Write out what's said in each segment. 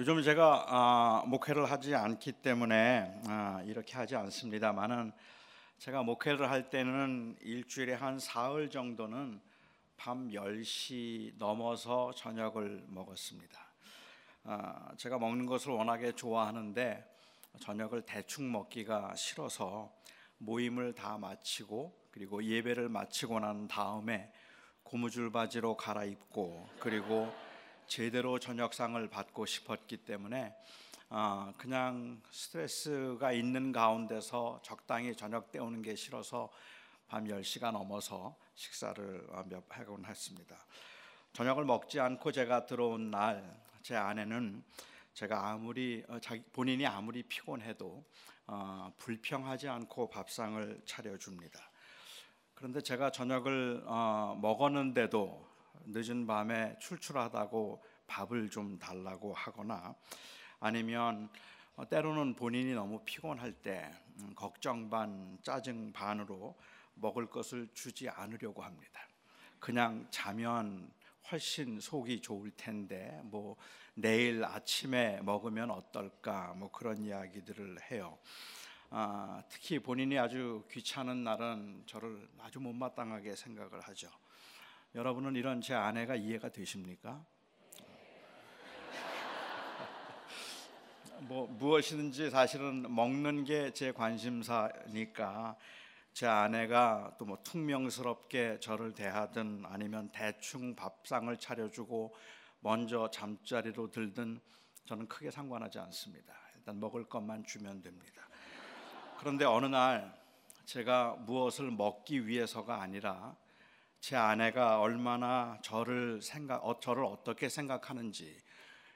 요즘 제가 아, 목회를 하지 않기 때문에 아, 이렇게 하지 않습니다만은 제가 목회를 할 때는 일주일에 한 사흘 정도는 밤 10시 넘어서 저녁을 먹었습니다. 아, 제가 먹는 것을 워낙에 좋아하는데 저녁을 대충 먹기가 싫어서 모임을 다 마치고 그리고 예배를 마치고 난 다음에 고무줄 바지로 갈아입고 그리고 제대로 저녁상을 받고 싶었기 때문에 어, 그냥 스트레스가 있는 가운데서 적당히 저녁 때우는 게 싫어서 밤 10시가 넘어서 식사를 몇 하곤 했습니다. 저녁을 먹지 않고 제가 들어온 날 제 아내는 제가 아무리 어, 자기 본인이 아무리 피곤해도 어, 불평하지 않고 밥상을 차려줍니다. 그런데 제가 저녁을 어, 먹었는데도 늦은 밤에 출출하다고 밥을 좀 달라고 하거나 아니면 어, 때로는 본인이 너무 피곤할 때 음, 걱정 반 짜증 반으로 먹을 것을 주지 않으려고 합니다. 그냥 자면 훨씬 속이 좋을 텐데 뭐 내일 아침에 먹으면 어떨까 뭐 그런 이야기들을 해요. 아, 특히 본인이 아주 귀찮은 날은 저를 아주 못마땅하게 생각을 하죠. 여러분은 이런 제 아내가 이해가 되십니까? 뭐 무엇이든지 사실은 먹는 게 제 관심사니까 제 아내가 또 뭐 퉁명스럽게 저를 대하든 아니면 대충 밥상을 차려주고 먼저 잠자리로 들든 저는 크게 상관하지 않습니다. 일단 먹을 것만 주면 됩니다. 그런데 어느 날 제가 무엇을 먹기 위해서가 아니라 제 아내가 얼마나 저를 생각 어, 저를 어떻게 생각하는지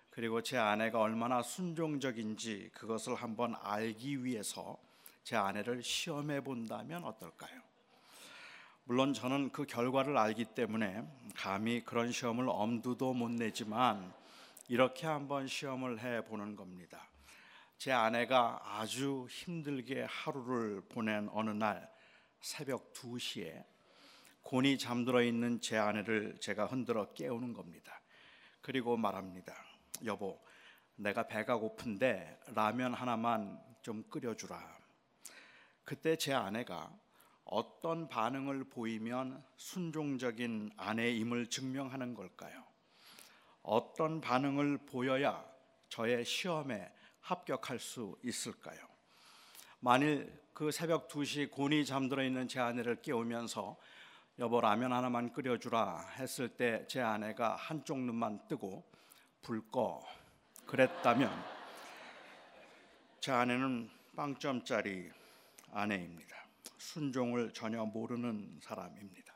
그리고 제 아내가 얼마나 순종적인지 그것을 한번 알기 위해서 제 아내를 시험해 본다면 어떨까요? 물론 저는 그 결과를 알기 때문에 감히 그런 시험을 엄두도 못 내지만 이렇게 한번 시험을 해 보는 겁니다. 제 아내가 아주 힘들게 하루를 보낸 어느 날 새벽 2시에 곤히 잠들어 있는 제 아내를 제가 흔들어 깨우는 겁니다. 그리고 말합니다. 여보, 내가 배가 고픈데 라면 하나만 좀 끓여주라. 그때 제 아내가 어떤 반응을 보이면 순종적인 아내임을 증명하는 걸까요? 어떤 반응을 보여야 저의 시험에 합격할 수 있을까요? 만일 그 새벽 2시 곤히 잠들어 있는 제 아내를 깨우면서 여보 라면 하나만 끓여주라 했을 때 제 아내가 한쪽 눈만 뜨고 불 꺼 그랬다면 제 아내는 빵점짜리 아내입니다. 순종을 전혀 모르는 사람입니다.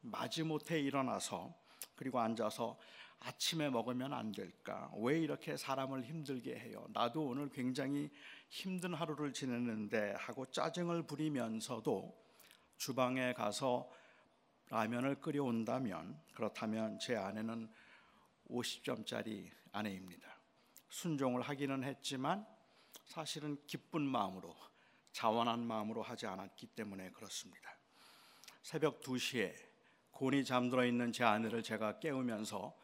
마지못해 일어나서 그리고 앉아서 아침에 먹으면 안 될까? 왜 이렇게 사람을 힘들게 해요? 나도 오늘 굉장히 힘든 하루를 지냈는데 하고 짜증을 부리면서도 주방에 가서 라면을 끓여온다면 그렇다면 제 아내는 50점짜리 아내입니다. 순종을 하기는 했지만 사실은 기쁜 마음으로 자원한 마음으로 하지 않았기 때문에 그렇습니다. 새벽 2시에 곤히 잠들어 있는 제 아내를 제가 깨우면서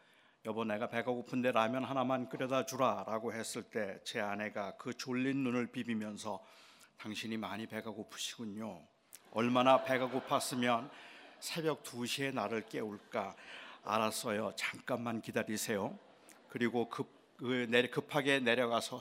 여보 내가 배가 고픈데 라면 하나만 끓여다 주라라고 했을 때 제 아내가 그 졸린 눈을 비비면서 당신이 많이 배가 고프시군요. 얼마나 배가 고팠으면 새벽 2시에 나를 깨울까? 알았어요. 잠깐만 기다리세요. 그리고 급, 그 급하게 내려가서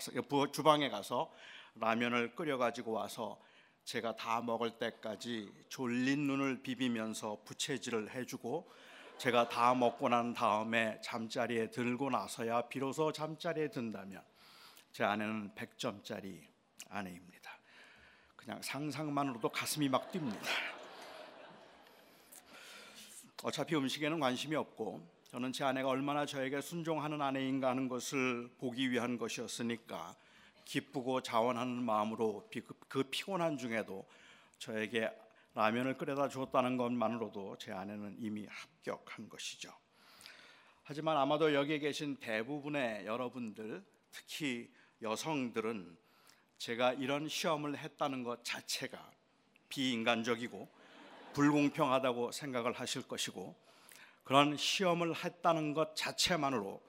주방에 가서 라면을 끓여 가지고 와서 제가 다 먹을 때까지 졸린 눈을 비비면서 부채질을 해주고 제가 다 먹고 난 다음에 잠자리에 들고 나서야 비로소 잠자리에 든다면 제 아내는 100점짜리 아내입니다. 그냥 상상만으로도 가슴이 막 뜁니다. 어차피 음식에는 관심이 없고 저는 제 아내가 얼마나 저에게 순종하는 아내인가 하는 것을 보기 위한 것이었으니까 기쁘고 자원하는 마음으로 그 피곤한 중에도 저에게 라면을 끓여다 주었다는 것만으로도 제 아내는 이미 합격한 것이죠. 하지만 아마도 여기에 계신 대부분의 여러분들, 특히 여성들은 제가 이런 시험을 했다는 것 자체가 비인간적이고 불공평하다고 생각을 하실 것이고 그런 시험을 했다는 것 자체만으로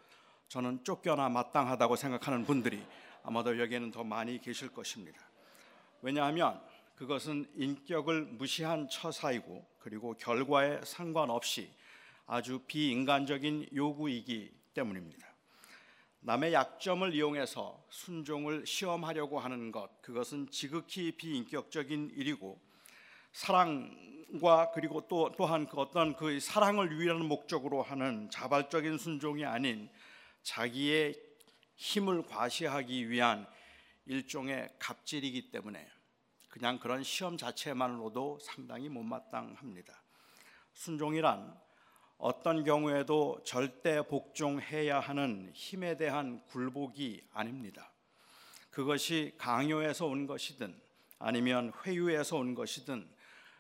저는 쫓겨나 마땅하다고 생각하는 분들이 아마도 여기에는 더 많이 계실 것입니다. 왜냐하면 그것은 인격을 무시한 처사이고 그리고 결과에 상관없이 아주 비인간적인 요구이기 때문입니다. 남의 약점을 이용해서 순종을 시험하려고 하는 것 그것은 지극히 비인격적인 일이고 사랑과 그리고 또 또한 그 어떤 그 사랑을 위한 목적으로 하는 자발적인 순종이 아닌 자기의 힘을 과시하기 위한 일종의 갑질이기 때문에 그냥 그런 시험 자체만으로도 상당히 못마땅합니다. 순종이란 어떤 경우에도 절대 복종해야 하는 힘에 대한 굴복이 아닙니다. 그것이 강요에서 온 것이든 아니면 회유에서 온 것이든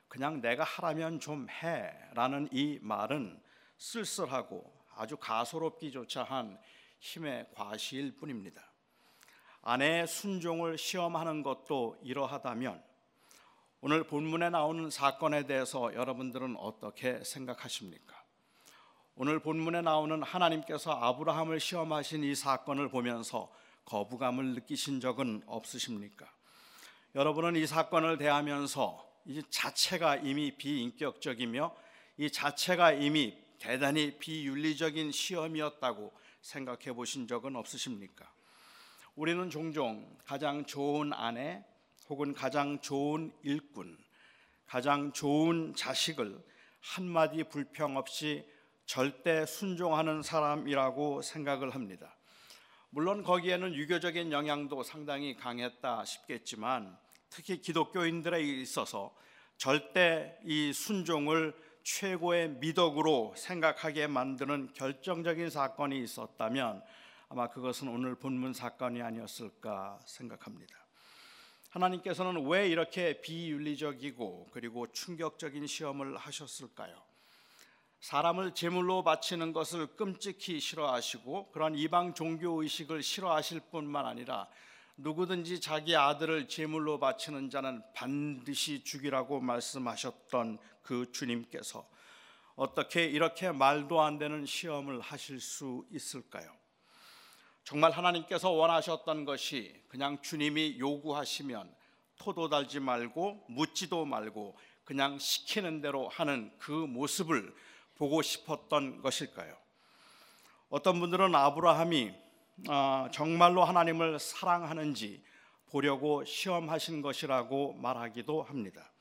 그냥 내가 하라면 좀 해라는 이 말은 쓸쓸하고 아주 가소롭기조차 한 힘의 과시일 뿐입니다. 아내의 순종을 시험하는 것도 이러하다면 오늘 본문에 나오는 사건에 대해서 여러분들은 어떻게 생각하십니까? 오늘 본문에 나오는 하나님께서 아브라함을 시험하신 이 사건을 보면서 거부감을 느끼신 적은 없으십니까? 여러분은 이 사건을 대하면서 이 자체가 이미 비인격적이며 이 자체가 이미 대단히 비윤리적인 시험이었다고 생각해 보신 적은 없으십니까? 우리는 종종 가장 좋은 아내 혹은 가장 좋은 일꾼, 가장 좋은 자식을 한마디 불평 없이 절대 순종하는 사람이라고 생각을 합니다. 물론 거기에는 유교적인 영향도 상당히 강했다 싶겠지만 특히 기독교인들에 있어서 절대 이 순종을 최고의 미덕으로 생각하게 만드는 결정적인 사건이 있었다면 아마 그것은 오늘 본문 사건이 아니었을까 생각합니다. 하나님께서는 왜 이렇게 비윤리적이고 그리고 충격적인 시험을 하셨을까요? 사람을 제물로 바치는 것을 끔찍히 싫어하시고 그런 이방 종교 의식을 싫어하실 뿐만 아니라 누구든지 자기 아들을 제물로 바치는 자는 반드시 죽이라고 말씀하셨던 그 주님께서 어떻게 이렇게 말도 안 되는 시험을 하실 수 있을까요? 정말 하나님께서 원하셨던 것이 그냥 주님이 요구하시면 토도 달지 말고 묻지도 말고 그냥 시키는 대로 하는 그 모습을 보고 싶었던 것일까요? 어떤 분들은 아브라함이 아, 정말로 하나님을 사랑하는지 보려고 시험하신 것이라고 말하기도 합니다.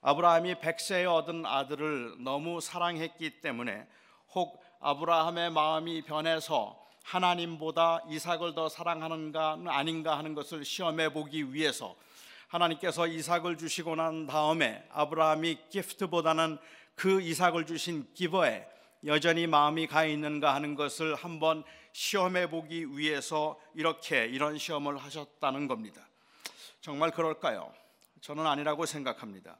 아브라함이 백세에 얻은 아들을 너무 사랑했기 때문에 혹 아브라함의 마음이 변해서 하나님보다 이삭을 더 사랑하는가 아닌가 하는 것을 시험해 보기 위해서 하나님께서 이삭을 주시고 난 다음에 아브라함이 기프트보다는 그 이삭을 주신 기버에 여전히 마음이 가 있는가 하는 것을 한번 시험해 보기 위해서 이렇게 이런 시험을 하셨다는 겁니다. 정말 그럴까요? 저는 아니라고 생각합니다.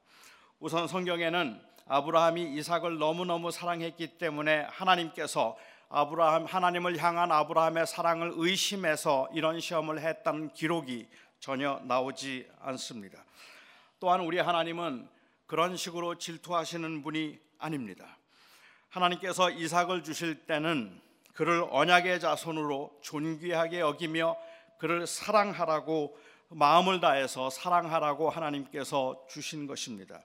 우선 성경에는 아브라함이 이삭을 너무너무 사랑했기 때문에 하나님께서 아브라함 하나님을 향한 아브라함의 사랑을 의심해서 이런 시험을 했다는 기록이 전혀 나오지 않습니다. 또한 우리 하나님은 그런 식으로 질투하시는 분이 아닙니다. 하나님께서 이삭을 주실 때는 그를 언약의 자손으로 존귀하게 여기며 그를 사랑하라고 마음을 다해서 사랑하라고 하나님께서 주신 것입니다.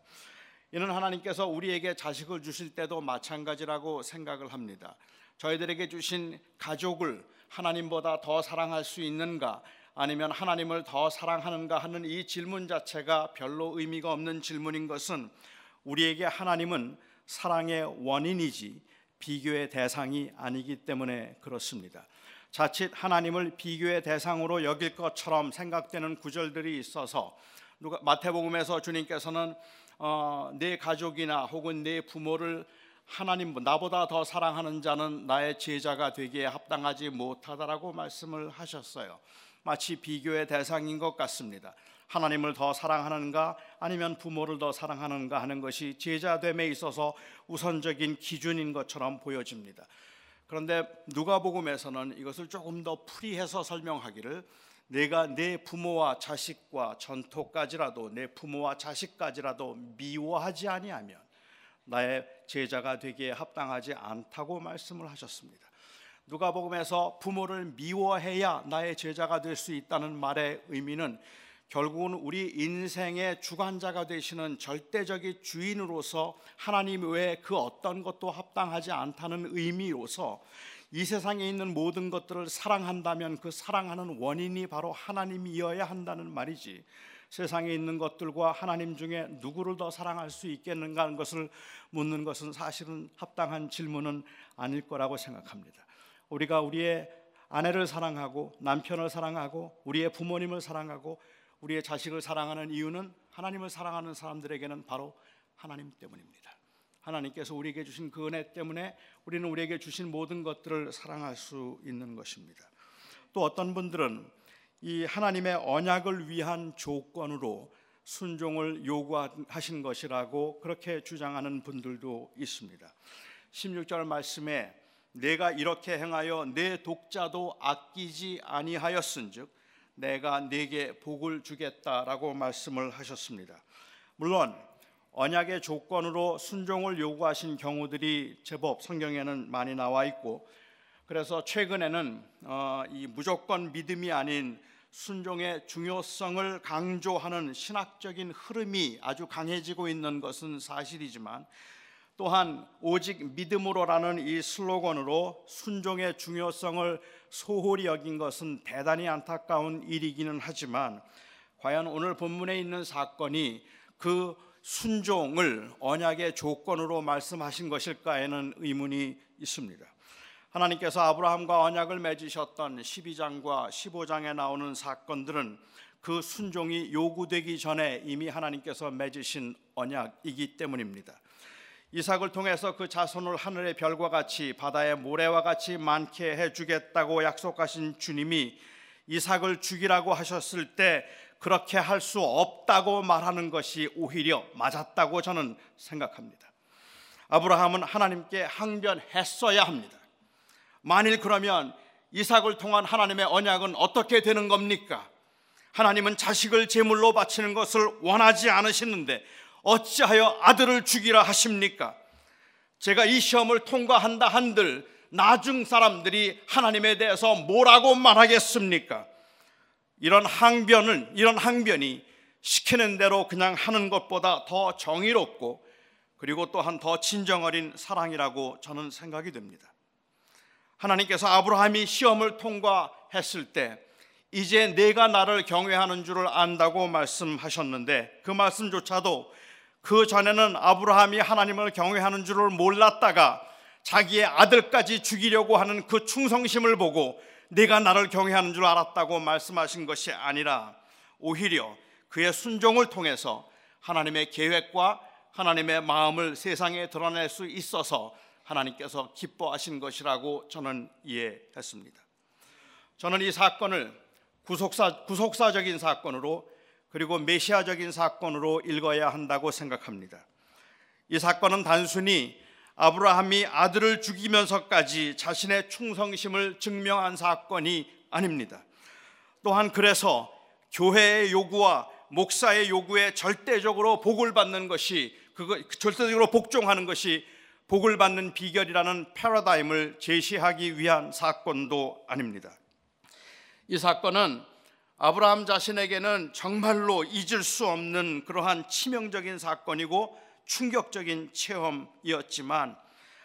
이는 하나님께서 우리에게 자식을 주실 때도 마찬가지라고 생각을 합니다. 저희들에게 주신 가족을 하나님보다 더 사랑할 수 있는가 아니면 하나님을 더 사랑하는가 하는 이 질문 자체가 별로 의미가 없는 질문인 것은 우리에게 하나님은 사랑의 원인이지 비교의 대상이 아니기 때문에 그렇습니다. 자칫 하나님을 비교의 대상으로 여길 것처럼 생각되는 구절들이 있어서 누가 마태복음에서 주님께서는 어, 내 가족이나 혹은 내 부모를 하나님 나보다 더 사랑하는 자는 나의 제자가 되기에 합당하지 못하다라고 말씀을 하셨어요. 마치 비교의 대상인 것 같습니다. 하나님을 더 사랑하는가 아니면 부모를 더 사랑하는가 하는 것이 제자됨에 있어서 우선적인 기준인 것처럼 보여집니다. 그런데 누가복음에서는 이것을 조금 더 풀이해서 설명하기를 내가 내 부모와 자식과 전토까지라도 내 부모와 자식까지라도 미워하지 아니하면 나의 제자가 되기에 합당하지 않다고 말씀을 하셨습니다. 누가복음에서 부모를 미워해야 나의 제자가 될 수 있다는 말의 의미는 결국은 우리 인생의 주관자가 되시는 절대적인 주인으로서 하나님 외에 그 어떤 것도 합당하지 않다는 의미로서 이 세상에 있는 모든 것들을 사랑한다면 그 사랑하는 원인이 바로 하나님이어야 한다는 말이지. 세상에 있는 것들과 하나님 중에 누구를 더 사랑할 수 있겠는가 하는 것을 묻는 것은 사실은 합당한 질문은 아닐 거라고 생각합니다. 우리가 우리의 아내를 사랑하고 남편을 사랑하고 우리의 부모님을 사랑하고 우리의 자식을 사랑하는 이유는 하나님을 사랑하는 사람들에게는 바로 하나님 때문입니다. 하나님께서 우리에게 주신 그 은혜 때문에 우리는 우리에게 주신 모든 것들을 사랑할 수 있는 것입니다. 또 어떤 분들은 이 하나님의 언약을 위한 조건으로 순종을 요구하신 것이라고 그렇게 주장하는 분들도 있습니다. 16절 말씀에 내가 이렇게 행하여 내 독자도 아끼지 아니하였은즉 내가 네게 복을 주겠다라고 말씀을 하셨습니다. 물론 언약의 조건으로 순종을 요구하신 경우들이 제법 성경에는 많이 나와 있고 그래서 최근에는 어, 이 무조건 믿음이 아닌 순종의 중요성을 강조하는 신학적인 흐름이 아주 강해지고 있는 것은 사실이지만 또한 오직 믿음으로라는 이 슬로건으로 순종의 중요성을 소홀히 여긴 것은 대단히 안타까운 일이기는 하지만 과연 오늘 본문에 있는 사건이 그 순종을 언약의 조건으로 말씀하신 것일까에는 의문이 있습니다. 하나님께서 아브라함과 언약을 맺으셨던 12장과 15장에 나오는 사건들은 그 순종이 요구되기 전에 이미 하나님께서 맺으신 언약이기 때문입니다. 이삭을 통해서 그 자손을 하늘의 별과 같이 바다의 모래와 같이 많게 해 주겠다고 약속하신 주님이 이삭을 죽이라고 하셨을 때 그렇게 할 수 없다고 말하는 것이 오히려 맞았다고 저는 생각합니다. 아브라함은 하나님께 항변했어야 합니다. 만일 그러면 이삭을 통한 하나님의 언약은 어떻게 되는 겁니까? 하나님은 자식을 제물로 바치는 것을 원하지 않으시는데 어찌하여 아들을 죽이라 하십니까? 제가 이 시험을 통과한다 한들 나중 사람들이 하나님에 대해서 뭐라고 말하겠습니까? 이런 항변을 이런 항변이 시키는 대로 그냥 하는 것보다 더 정의롭고 그리고 또한 더 진정 어린 사랑이라고 저는 생각이 됩니다. 하나님께서 아브라함이 시험을 통과했을 때 이제 내가 나를 경외하는 줄을 안다고 말씀하셨는데 그 말씀조차도 그 전에는 아브라함이 하나님을 경외하는 줄을 몰랐다가 자기의 아들까지 죽이려고 하는 그 충성심을 보고 내가 나를 경외하는 줄 알았다고 말씀하신 것이 아니라 오히려 그의 순종을 통해서 하나님의 계획과 하나님의 마음을 세상에 드러낼 수 있어서 하나님께서 기뻐하신 것이라고 저는 이해했습니다. 저는 이 사건을 구속사, 구속사적인 사건으로 그리고 메시아적인 사건으로 읽어야 한다고 생각합니다. 이 사건은 단순히 아브라함이 아들을 죽이면서까지 자신의 충성심을 증명한 사건이 아닙니다. 또한 그래서 교회의 요구와 목사의 요구에 절대적으로 복을 받는 것이 그거 절대적으로 복종하는 것이 복을 받는 비결이라는 패러다임을 제시하기 위한 사건도 아닙니다. 이 사건은 아브라함 자신에게는 정말로 잊을 수 없는 그러한 치명적인 사건이고 충격적인 체험이었지만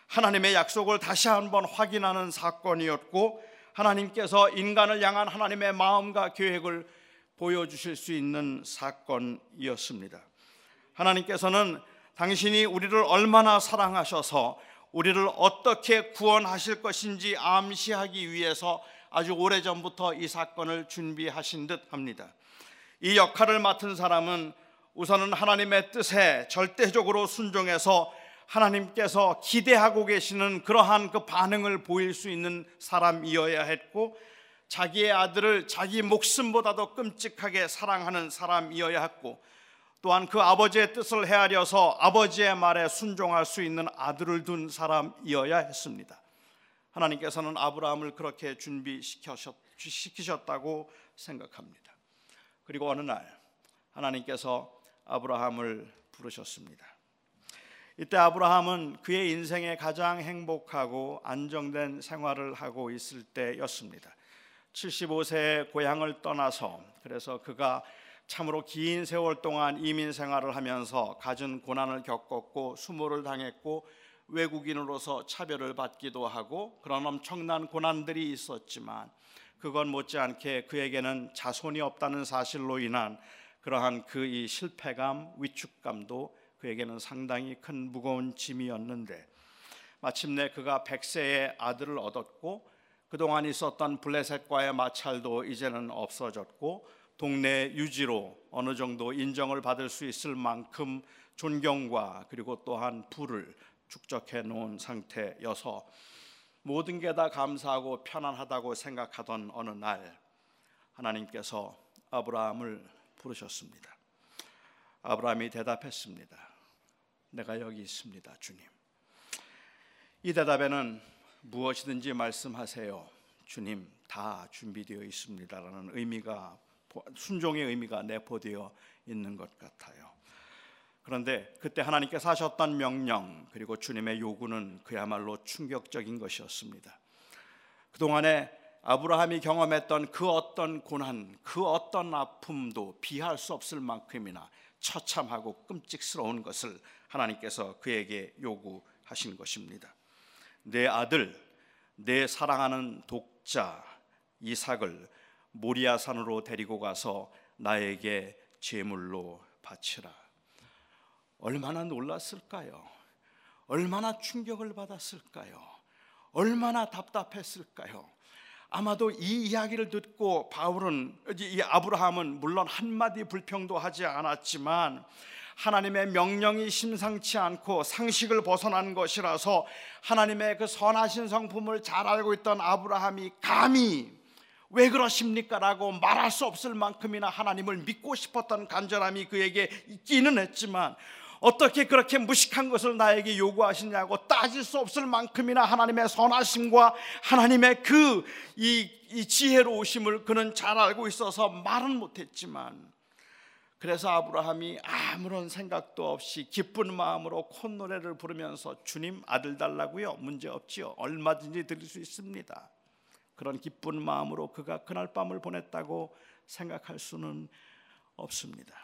하나님의 약속을 다시 한번 확인하는 사건이었고 하나님께서 인간을 향한 하나님의 마음과 계획을 보여주실 수 있는 사건이었습니다. 하나님께서는 당신이 우리를 얼마나 사랑하셔서 우리를 어떻게 구원하실 것인지 암시하기 위해서 아주 오래전부터 이 사건을 준비하신 듯 합니다. 이 역할을 맡은 사람은 우선은 하나님의 뜻에 절대적으로 순종해서 하나님께서 기대하고 계시는 그러한 그 반응을 보일 수 있는 사람이어야 했고 자기의 아들을 자기 목숨보다도 끔찍하게 사랑하는 사람이어야 했고 또한 그 아버지의 뜻을 헤아려서 아버지의 말에 순종할 수 있는 아들을 둔 사람이어야 했습니다. 하나님께서는 아브라함을 그렇게 준비시키셨다고 생각합니다. 그리고 어느 날 하나님께서 아브라함을 부르셨습니다. 이때 아브라함은 그의 인생에 가장 행복하고 안정된 생활을 하고 있을 때였습니다. 75세에 고향을 떠나서 그래서 그가 참으로 긴 세월 동안 이민 생활을 하면서 갖은 고난을 겪었고 수모를 당했고 외국인으로서 차별을 받기도 하고 그런 엄청난 고난들이 있었지만 그건 못지않게 그에게는 자손이 없다는 사실로 인한 그러한 그 이 실패감, 위축감도 그에게는 상당히 큰 무거운 짐이었는데 마침내 그가 백세의 아들을 얻었고 그동안 있었던 블레셋과의 마찰도 이제는 없어졌고 동네 유지로 어느 정도 인정을 받을 수 있을 만큼 존경과 그리고 또한 부를 축적해 놓은 상태여서 모든 게 다 감사하고 편안하다고 생각하던 어느 날 하나님께서 아브라함을 부르셨습니다. 아브라함이 대답했습니다. 내가 여기 있습니다, 주님. 이 대답에는 무엇이든지 말씀하세요. 주님, 다 준비되어 있습니다라는 의미가 순종의 의미가 내포되어 있는 것 같아요. 그런데 그때 하나님께서 하셨던 명령 그리고 주님의 요구는 그야말로 충격적인 것이었습니다. 그동안에 아브라함이 경험했던 그 어떤 고난, 그 어떤 아픔도 비할 수 없을 만큼이나 처참하고 끔찍스러운 것을 하나님께서 그에게 요구하신 것입니다. 내 아들, 내 사랑하는 독자 이삭을 모리아산으로 데리고 가서 나에게 제물로 바치라. 얼마나 놀랐을까요? 얼마나 충격을 받았을까요? 얼마나 답답했을까요? 아마도 이 이야기를 듣고 바울은 이 아브라함은 물론 한마디 불평도 하지 않았지만 하나님의 명령이 심상치 않고 상식을 벗어난 것이라서 하나님의 그 선하신 성품을 잘 알고 있던 아브라함이 감히 왜 그러십니까? 라고 말할 수 없을 만큼이나 하나님을 믿고 싶었던 간절함이 그에게 있기는 했지만 어떻게 그렇게 무식한 것을 나에게 요구하시냐고 따질 수 없을 만큼이나 하나님의 선하심과 하나님의 그 이 이 지혜로우심을 그는 잘 알고 있어서 말은 못했지만 그래서 아브라함이 아무런 생각도 없이 기쁜 마음으로 콧노래를 부르면서 주님 아들 달라고요? 문제 없지요. 얼마든지 드릴 수 있습니다. 그런 기쁜 마음으로 그가 그날 밤을 보냈다고 생각할 수는 없습니다.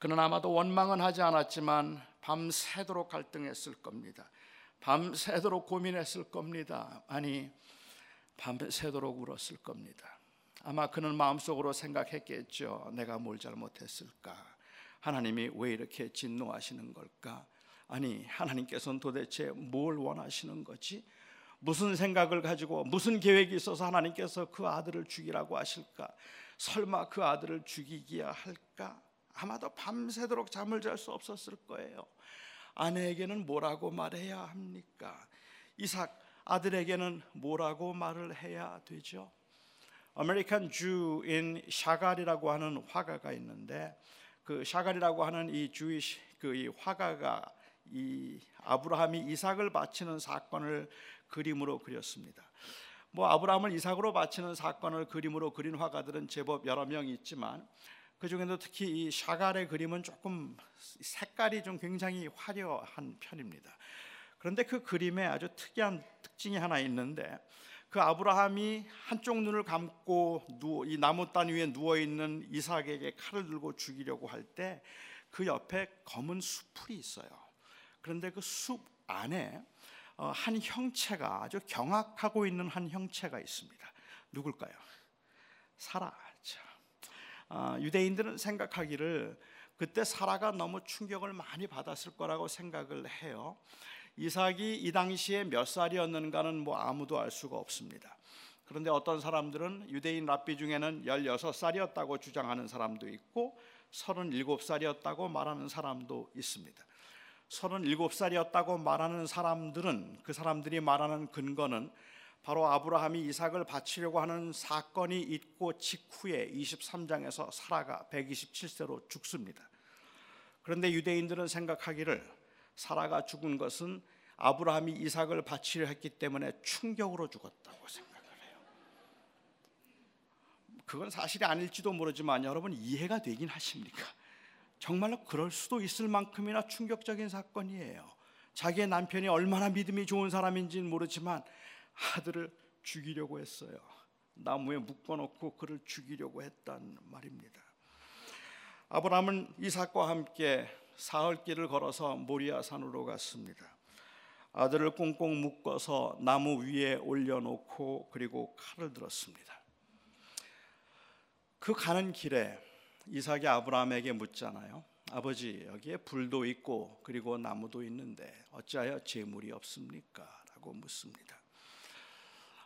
그는 아마도 원망은 하지 않았지만 밤새도록 갈등했을 겁니다. 밤새도록 고민했을 겁니다. 아니 밤새도록 울었을 겁니다. 아마 그는 마음속으로 생각했겠죠. 내가 뭘 잘못했을까? 하나님이 왜 이렇게 진노하시는 걸까? 아니 하나님께서는 도대체 뭘 원하시는 거지? 무슨 생각을 가지고 무슨 계획이 있어서 하나님께서 그 아들을 죽이라고 하실까? 설마 그 아들을 죽이기야 할까? 아마도 밤새도록 잠을 잘 수 없었을 거예요. 아내에게는 뭐라고 말해야 합니까? 이삭 아들에게는 뭐라고 말을 해야 되죠? American Jew인 샤갈이라고 하는 화가가 있는데 그 샤갈이라고 하는 이 Jewish 그 이 화가가 이 아브라함이 이삭을 바치는 사건을 그림으로 그렸습니다. 뭐 아브라함을 이삭으로 바치는 사건을 그림으로 그린 화가들은 제법 여러 명 있지만 그 중에도 특히 이 샤갈의 그림은 조금 색깔이 좀 굉장히 화려한 편입니다. 그런데 그 그림에 아주 특이한 특징이 하나 있는데 그 아브라함이 한쪽 눈을 감고 누워, 이 나무 단 위에 누워 있는 이삭에게 칼을 들고 죽이려고 할 때 그 옆에 검은 수풀이 있어요. 그런데 그 숲 안에 어, 한 형체가 아주 경악하고 있는 한 형체가 있습니다. 누굴까요? 사라. 어, 유대인들은 생각하기를 그때 사라가 너무 충격을 많이 받았을 거라고 생각을 해요. 이삭이 이 당시에 몇 살이었는가는 뭐 아무도 알 수가 없습니다. 그런데 어떤 사람들은 유대인 랍비 중에는 16살이었다고 주장하는 사람도 있고 37살이었다고 말하는 사람도 있습니다. 37살이었다고 말하는 사람들은 그 사람들이 말하는 근거는 바로 아브라함이 이삭을 바치려고 하는 사건이 있고 직후에 23장에서 사라가 127세로 죽습니다. 그런데 유대인들은 생각하기를 사라가 죽은 것은 아브라함이 이삭을 바치려 했기 때문에 충격으로 죽었다고 생각을 해요. 그건 사실이 아닐지도 모르지만 여러분 이해가 되긴 하십니까? 정말로 그럴 수도 있을 만큼이나 충격적인 사건이에요. 자기의 남편이 얼마나 믿음이 좋은 사람인지는 모르지만 아들을 죽이려고 했어요. 나무에 묶어놓고 그를 죽이려고 했단 말입니다. 아브라함은 이삭과 함께 사흘 길을 걸어서 모리아 산으로 갔습니다. 아들을 꽁꽁 묶어서 나무 위에 올려놓고 그리고 칼을 들었습니다. 그 가는 길에 이삭이 아브라함에게 묻잖아요. 아버지 여기에 불도 있고 그리고 나무도 있는데 어찌하여 재물이 없습니까? 라고 묻습니다.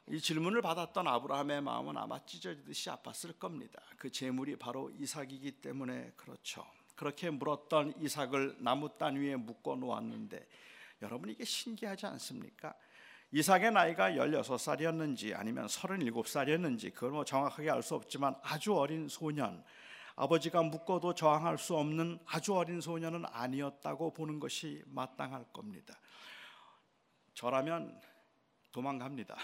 이 질문을 받았던 아브라함의 마음은 아마 찢어지듯이 아팠을 겁니다. 그 재물이 바로 이삭이기 때문에 그렇죠. 그렇게 물었던 이삭을 나무 단 위에 묶어 놓았는데 여러분 이게 신기하지 않습니까? 이삭의 나이가 16살이었는지 아니면 37살이었는지 그걸 뭐 정확하게 알 수 없지만 아주 어린 소년 아버지가 묶어도 저항할 수 없는 아주 어린 소년은 아니었다고 보는 것이 마땅할 겁니다. 저라면 도망갑니다.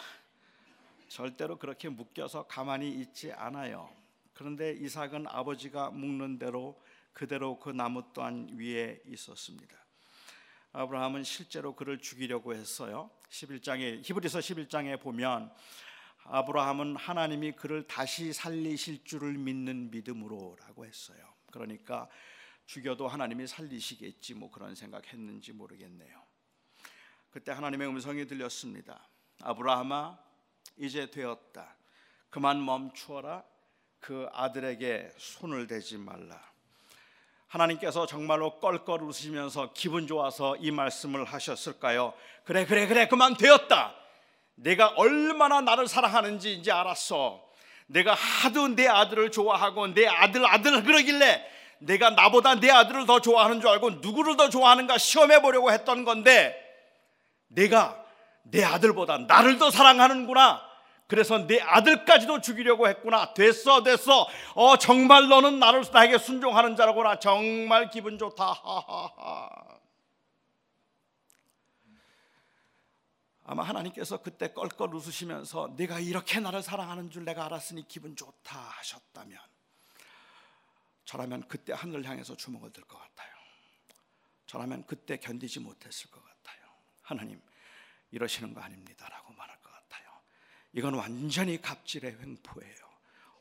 절대로 그렇게 묶여서 가만히 있지 않아요. 그런데 이삭은 아버지가 묶는 대로 그대로 그 나무 또한 위에 있었습니다. 아브라함은 실제로 그를 죽이려고 했어요. 11장에 히브리서 11장에 보면 아브라함은 하나님이 그를 다시 살리실 줄을 믿는 믿음으로라고 했어요. 그러니까 죽여도 하나님이 살리시겠지 뭐 그런 생각했는지 모르겠네요. 그때 하나님의 음성이 들렸습니다. 아브라함아 이제 되었다. 그만 멈추어라. 그 아들에게 손을 대지 말라. 하나님께서 정말로 껄껄 웃으시면서 기분 좋아서 이 말씀을 하셨을까요? 그래 그래 그래 그만 되었다. 내가 얼마나 나를 사랑하는지 이제 알았어. 내가 하도 내 아들을 좋아하고 내 아들 아들 그러길래 내가 나보다 내 아들을 더 좋아하는 줄 알고 누구를 더 좋아하는가 시험해 보려고 했던 건데 내가 내 아들보다 나를 더 사랑하는구나. 그래서 내 아들까지도 죽이려고 했구나. 됐어, 됐어. 어, 정말 너는 나를 나에게 순종하는 자라구나. 정말 기분 좋다. 하하하. 아마 하나님께서 그때 껄껄 웃으시면서 내가 이렇게 나를 사랑하는 줄 내가 알았으니 기분 좋다 하셨다면 저라면 그때 하늘을 향해서 주먹을 들 것 같아요. 저라면 그때 견디지 못했을 것 같아요. 하나님 이러시는 거 아닙니다라고 말할 것 같아요. 이건 완전히 갑질의 횡포예요.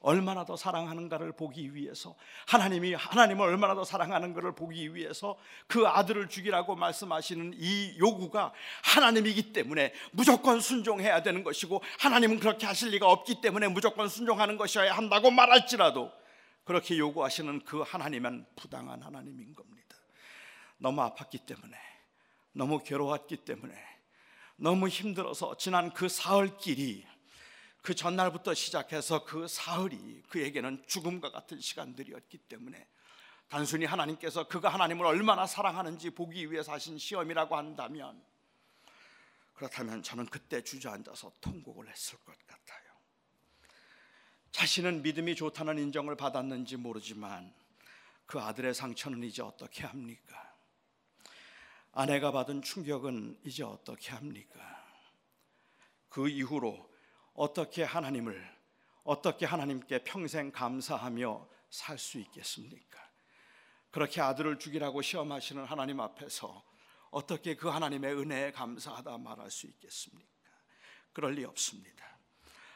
얼마나 더 사랑하는가를 보기 위해서 하나님이 하나님을 얼마나 더 사랑하는 것을 보기 위해서 그 아들을 죽이라고 말씀하시는 이 요구가 하나님이기 때문에 무조건 순종해야 되는 것이고 하나님은 그렇게 하실 리가 없기 때문에 무조건 순종하는 것이어야 한다고 말할지라도 그렇게 요구하시는 그 하나님은 부당한 하나님인 겁니다. 너무 아팠기 때문에 너무 괴로웠기 때문에 너무 힘들어서 지난 그 사흘 길이 그 전날부터 시작해서 그 사흘이 그에게는 죽음과 같은 시간들이었기 때문에 단순히 하나님께서 그가 하나님을 얼마나 사랑하는지 보기 위해서 하신 시험이라고 한다면 그렇다면 저는 그때 주저앉아서 통곡을 했을 것 같아요. 자신은 믿음이 좋다는 인정을 받았는지 모르지만 그 아들의 상처는 이제 어떻게 합니까? 아내가 받은 충격은 이제 어떻게 합니까? 그 이후로 어떻게 하나님을 어떻게 하나님께 평생 감사하며 살 수 있겠습니까? 그렇게 아들을 죽이라고 시험하시는 하나님 앞에서 어떻게 그 하나님의 은혜에 감사하다 말할 수 있겠습니까? 그럴 리 없습니다.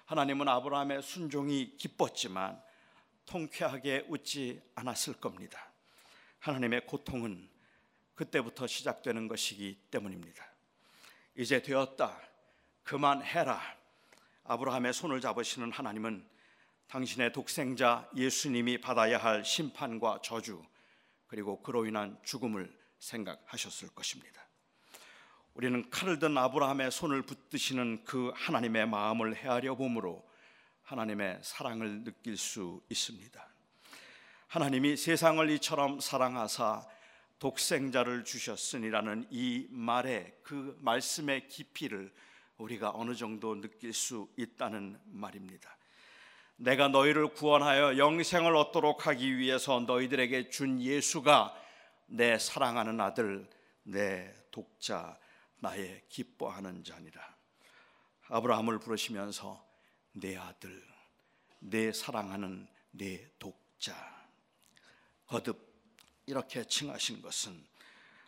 하나님은 아브라함의 순종이 기뻤지만 통쾌하게 웃지 않았을 겁니다. 하나님의 고통은 그때부터 시작되는 것이기 때문입니다. 이제 되었다. 그만해라. 아브라함의 손을 잡으시는 하나님은 당신의 독생자 예수님이 받아야 할 심판과 저주 그리고 그로 인한 죽음을 생각하셨을 것입니다. 우리는 칼을 든 아브라함의 손을 붙드시는 그 하나님의 마음을 헤아려 봄으로 하나님의 사랑을 느낄 수 있습니다. 하나님이 세상을 이처럼 사랑하사 독생자를 주셨으니라는 이 말의 그 말씀의 깊이를 우리가 어느 정도 느낄 수 있다는 말입니다. 내가 너희를 구원하여 영생을 얻도록 하기 위해서 너희들에게 준 예수가 내 사랑하는 아들, 내 독자, 나의 기뻐하는 자니라. 아브라함을 부르시면서 내 아들, 내 사랑하는 내 독자. 거듭 이렇게 칭하신 것은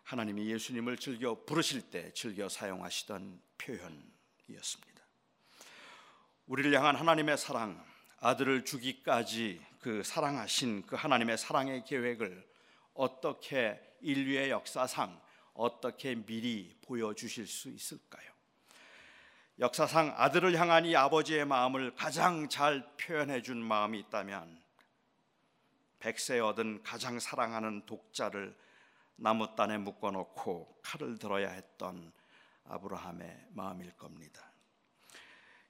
하나님이 예수님을 즐겨 부르실 때 즐겨 사용하시던 표현이었습니다. 우리를 향한 하나님의 사랑, 아들을 주기까지 그 사랑하신 그 하나님의 사랑의 계획을 어떻게 인류의 역사상 어떻게 미리 보여주실 수 있을까요? 역사상 아들을 향한 이 아버지의 마음을 가장 잘 표현해 준 마음이 있다면 백세 얻은 가장 사랑하는 독자를 나무단에 묶어놓고 칼을 들어야 했던 아브라함의 마음일 겁니다.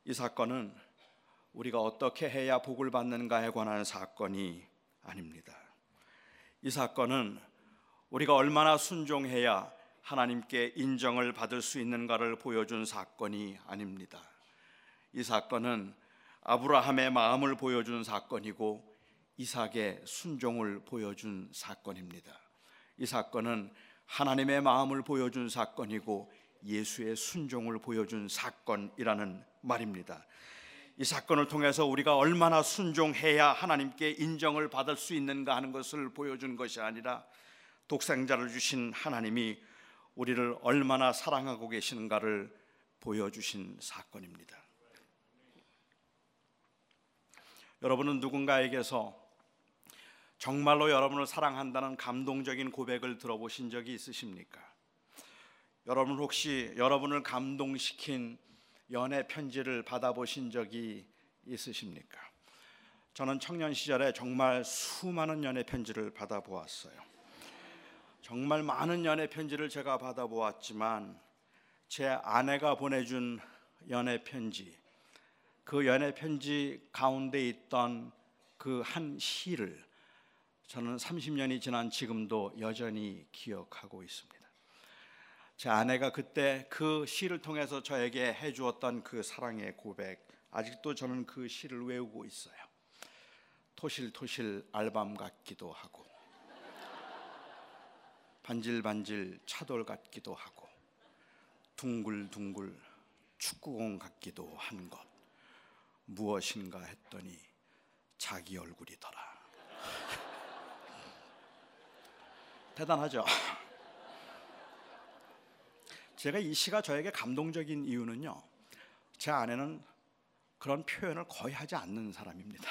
이 사건은 우리가 어떻게 해야 복을 받는가에 관한 사건이 아닙니다. 이 사건은 우리가 얼마나 순종해야 하나님께 인정을 받을 수 있는가를 보여준 사건이 아닙니다. 이 사건은 아브라함의 마음을 보여준 사건이고 이삭의 순종을 보여준 사건입니다. 이 사건은 하나님의 마음을 보여준 사건이고 예수의 순종을 보여준 사건이라는 말입니다. 이 사건을 통해서 우리가 얼마나 순종해야 하나님께 인정을 받을 수 있는가 하는 것을 보여준 것이 아니라 독생자를 주신 하나님이 우리를 얼마나 사랑하고 계시는가를 보여주신 사건입니다. 여러분은 누군가에게서 정말로 여러분을 사랑한다는 감동적인 고백을 들어보신 적이 있으십니까? 여러분 혹시 여러분을 감동시킨 연애 편지를 받아보신 적이 있으십니까? 저는 청년 시절에 정말 수많은 연애 편지를 받아보았어요. 정말 많은 연애 편지를 제가 받아보았지만 제 아내가 보내준 연애 편지 그 연애 편지 가운데 있던 그 한 시를 저는 30년이 지난 지금도 여전히 기억하고 있습니다. 제 아내가 그때 그 시를 통해서 저에게 해주었던 그 사랑의 고백 아직도 저는 그 시를 외우고 있어요. 토실토실 알밤 같기도 하고 반질반질 차돌 같기도 하고 둥글둥글 축구공 같기도 한 것 무엇인가 했더니 자기 얼굴이더라. 대단하죠. 제가 이 시가 저에게 감동적인 이유는요. 제 아내는 그런 표현을 거의 하지 않는 사람입니다.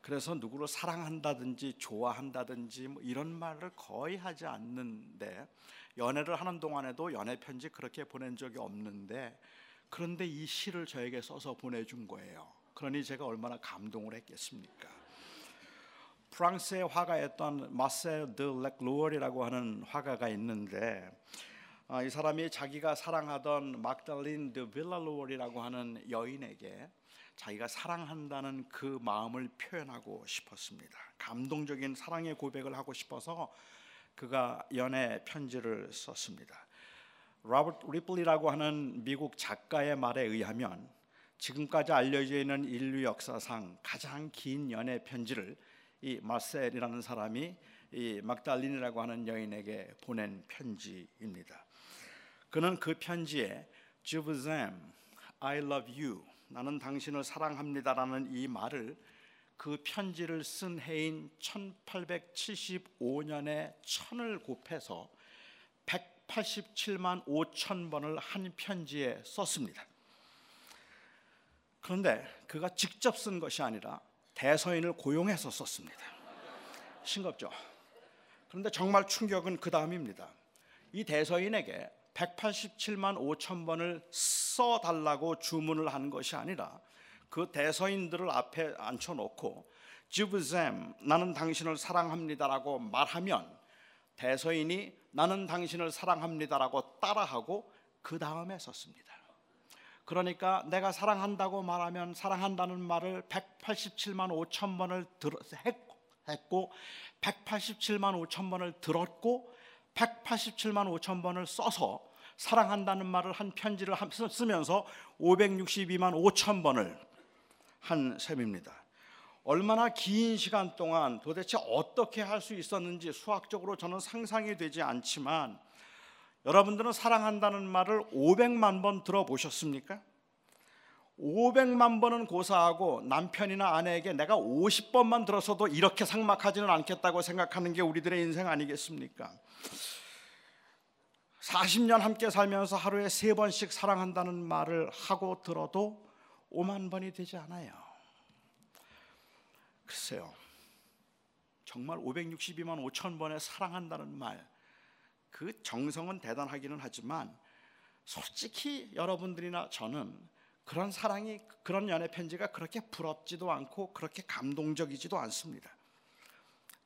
그래서 누구를 사랑한다든지 좋아한다든지 뭐 이런 말을 거의 하지 않는데 연애를 하는 동안에도 연애 편지 그렇게 보낸 적이 없는데 그런데 이 시를 저에게 써서 보내준 거예요. 그러니 제가 얼마나 감동을 했겠습니까? 프랑스의 화가였던 마셀 드 렉루얼이라고 하는 화가가 있는데 아, 이 사람이 자기가 사랑하던 막달린 드 빌라루얼이라고 하는 여인에게 자기가 사랑한다는 그 마음을 표현하고 싶었습니다. 감동적인 사랑의 고백을 하고 싶어서 그가 연애 편지를 썼습니다. 로버트 리플리라고 하는 미국 작가의 말에 의하면 지금까지 알려져 있는 인류 역사상 가장 긴 연애 편지를 이 마셀이라는 사람이 이 막달린이라고 하는 여인에게 보낸 편지입니다. 그는 그 편지에 주브zem, I love you 나는 당신을 사랑합니다라는 이 말을 그 편지를 쓴 해인 1875년에 천을 곱해서 187만 5천 번을 한 편지에 썼습니다. 그런데 그가 직접 쓴 것이 아니라 대서인을 고용해서 썼습니다. 싱겁죠? 그런데 정말 충격은 그 다음입니다. 이 대서인에게 187만 5천 번을 써 달라고 주문을 한 것이 아니라 그 대서인들을 앞에 앉혀 놓고 주브셈 나는 당신을 사랑합니다라고 말하면 대서인이 나는 당신을 사랑합니다라고 따라하고 그 다음에 썼습니다. 그러니까 내가 사랑한다고 말하면 사랑한다는 말을 187만 5천 번을 했고 187만 5천 번을 들었고 187만 5천 번을 써서 사랑한다는 말을 한 편지를 쓰면서 562만 5천 번을 한 셈입니다. 얼마나 긴 시간 동안 도대체 어떻게 할 수 있었는지 수학적으로 저는 상상이 되지 않지만 여러분들은 사랑한다는 말을 500만 번 들어보셨습니까? 500만 번은 고사하고 남편이나 아내에게 내가 50번만 들어서도 이렇게 상막하지는 않겠다고 생각하는 게 우리들의 인생 아니겠습니까? 40년 함께 살면서 하루에 세 번씩 사랑한다는 말을 하고 들어도 5만 번이 되지 않아요. 글쎄요. 정말 562만 5천 번에 사랑한다는 말, 그 정성은 대단하기는 하지만 솔직히 여러분들이나 저는 그런 사랑이 그런 연애 편지가 그렇게 부럽지도 않고 그렇게 감동적이지도 않습니다.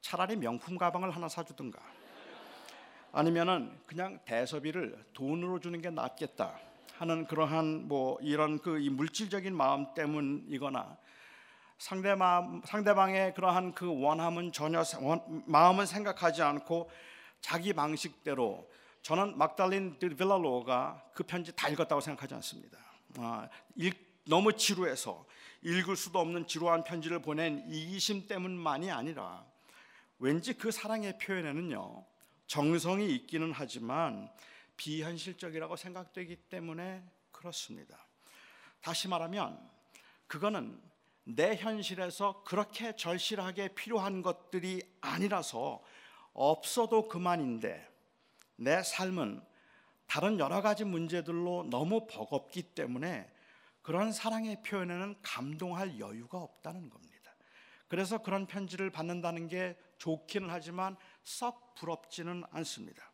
차라리 명품 가방을 하나 사주든가 아니면은 그냥 대서비를 돈으로 주는 게 낫겠다 하는 그러한 뭐 이런 그 물질적인 마음 때문이거나 상대방 상대방의 그러한 그 원함은 전혀 원, 마음은 생각하지 않고 자기 방식대로 저는 막달린 빌랄로가 그 편지 다 읽었다고 생각하지 않습니다. 아, 읽, 너무 지루해서 읽을 수도 없는 지루한 편지를 보낸 이기심 때문만이 아니라 왠지 그 사랑의 표현에는요 정성이 있기는 하지만 비현실적이라고 생각되기 때문에 그렇습니다. 다시 말하면 그거는 내 현실에서 그렇게 절실하게 필요한 것들이 아니라서 없어도 그만인데 내 삶은 다른 여러 가지 문제들로 너무 버겁기 때문에 그런 사랑의 표현에는 감동할 여유가 없다는 겁니다. 그래서 그런 편지를 받는다는 게 좋기는 하지만 썩 부럽지는 않습니다.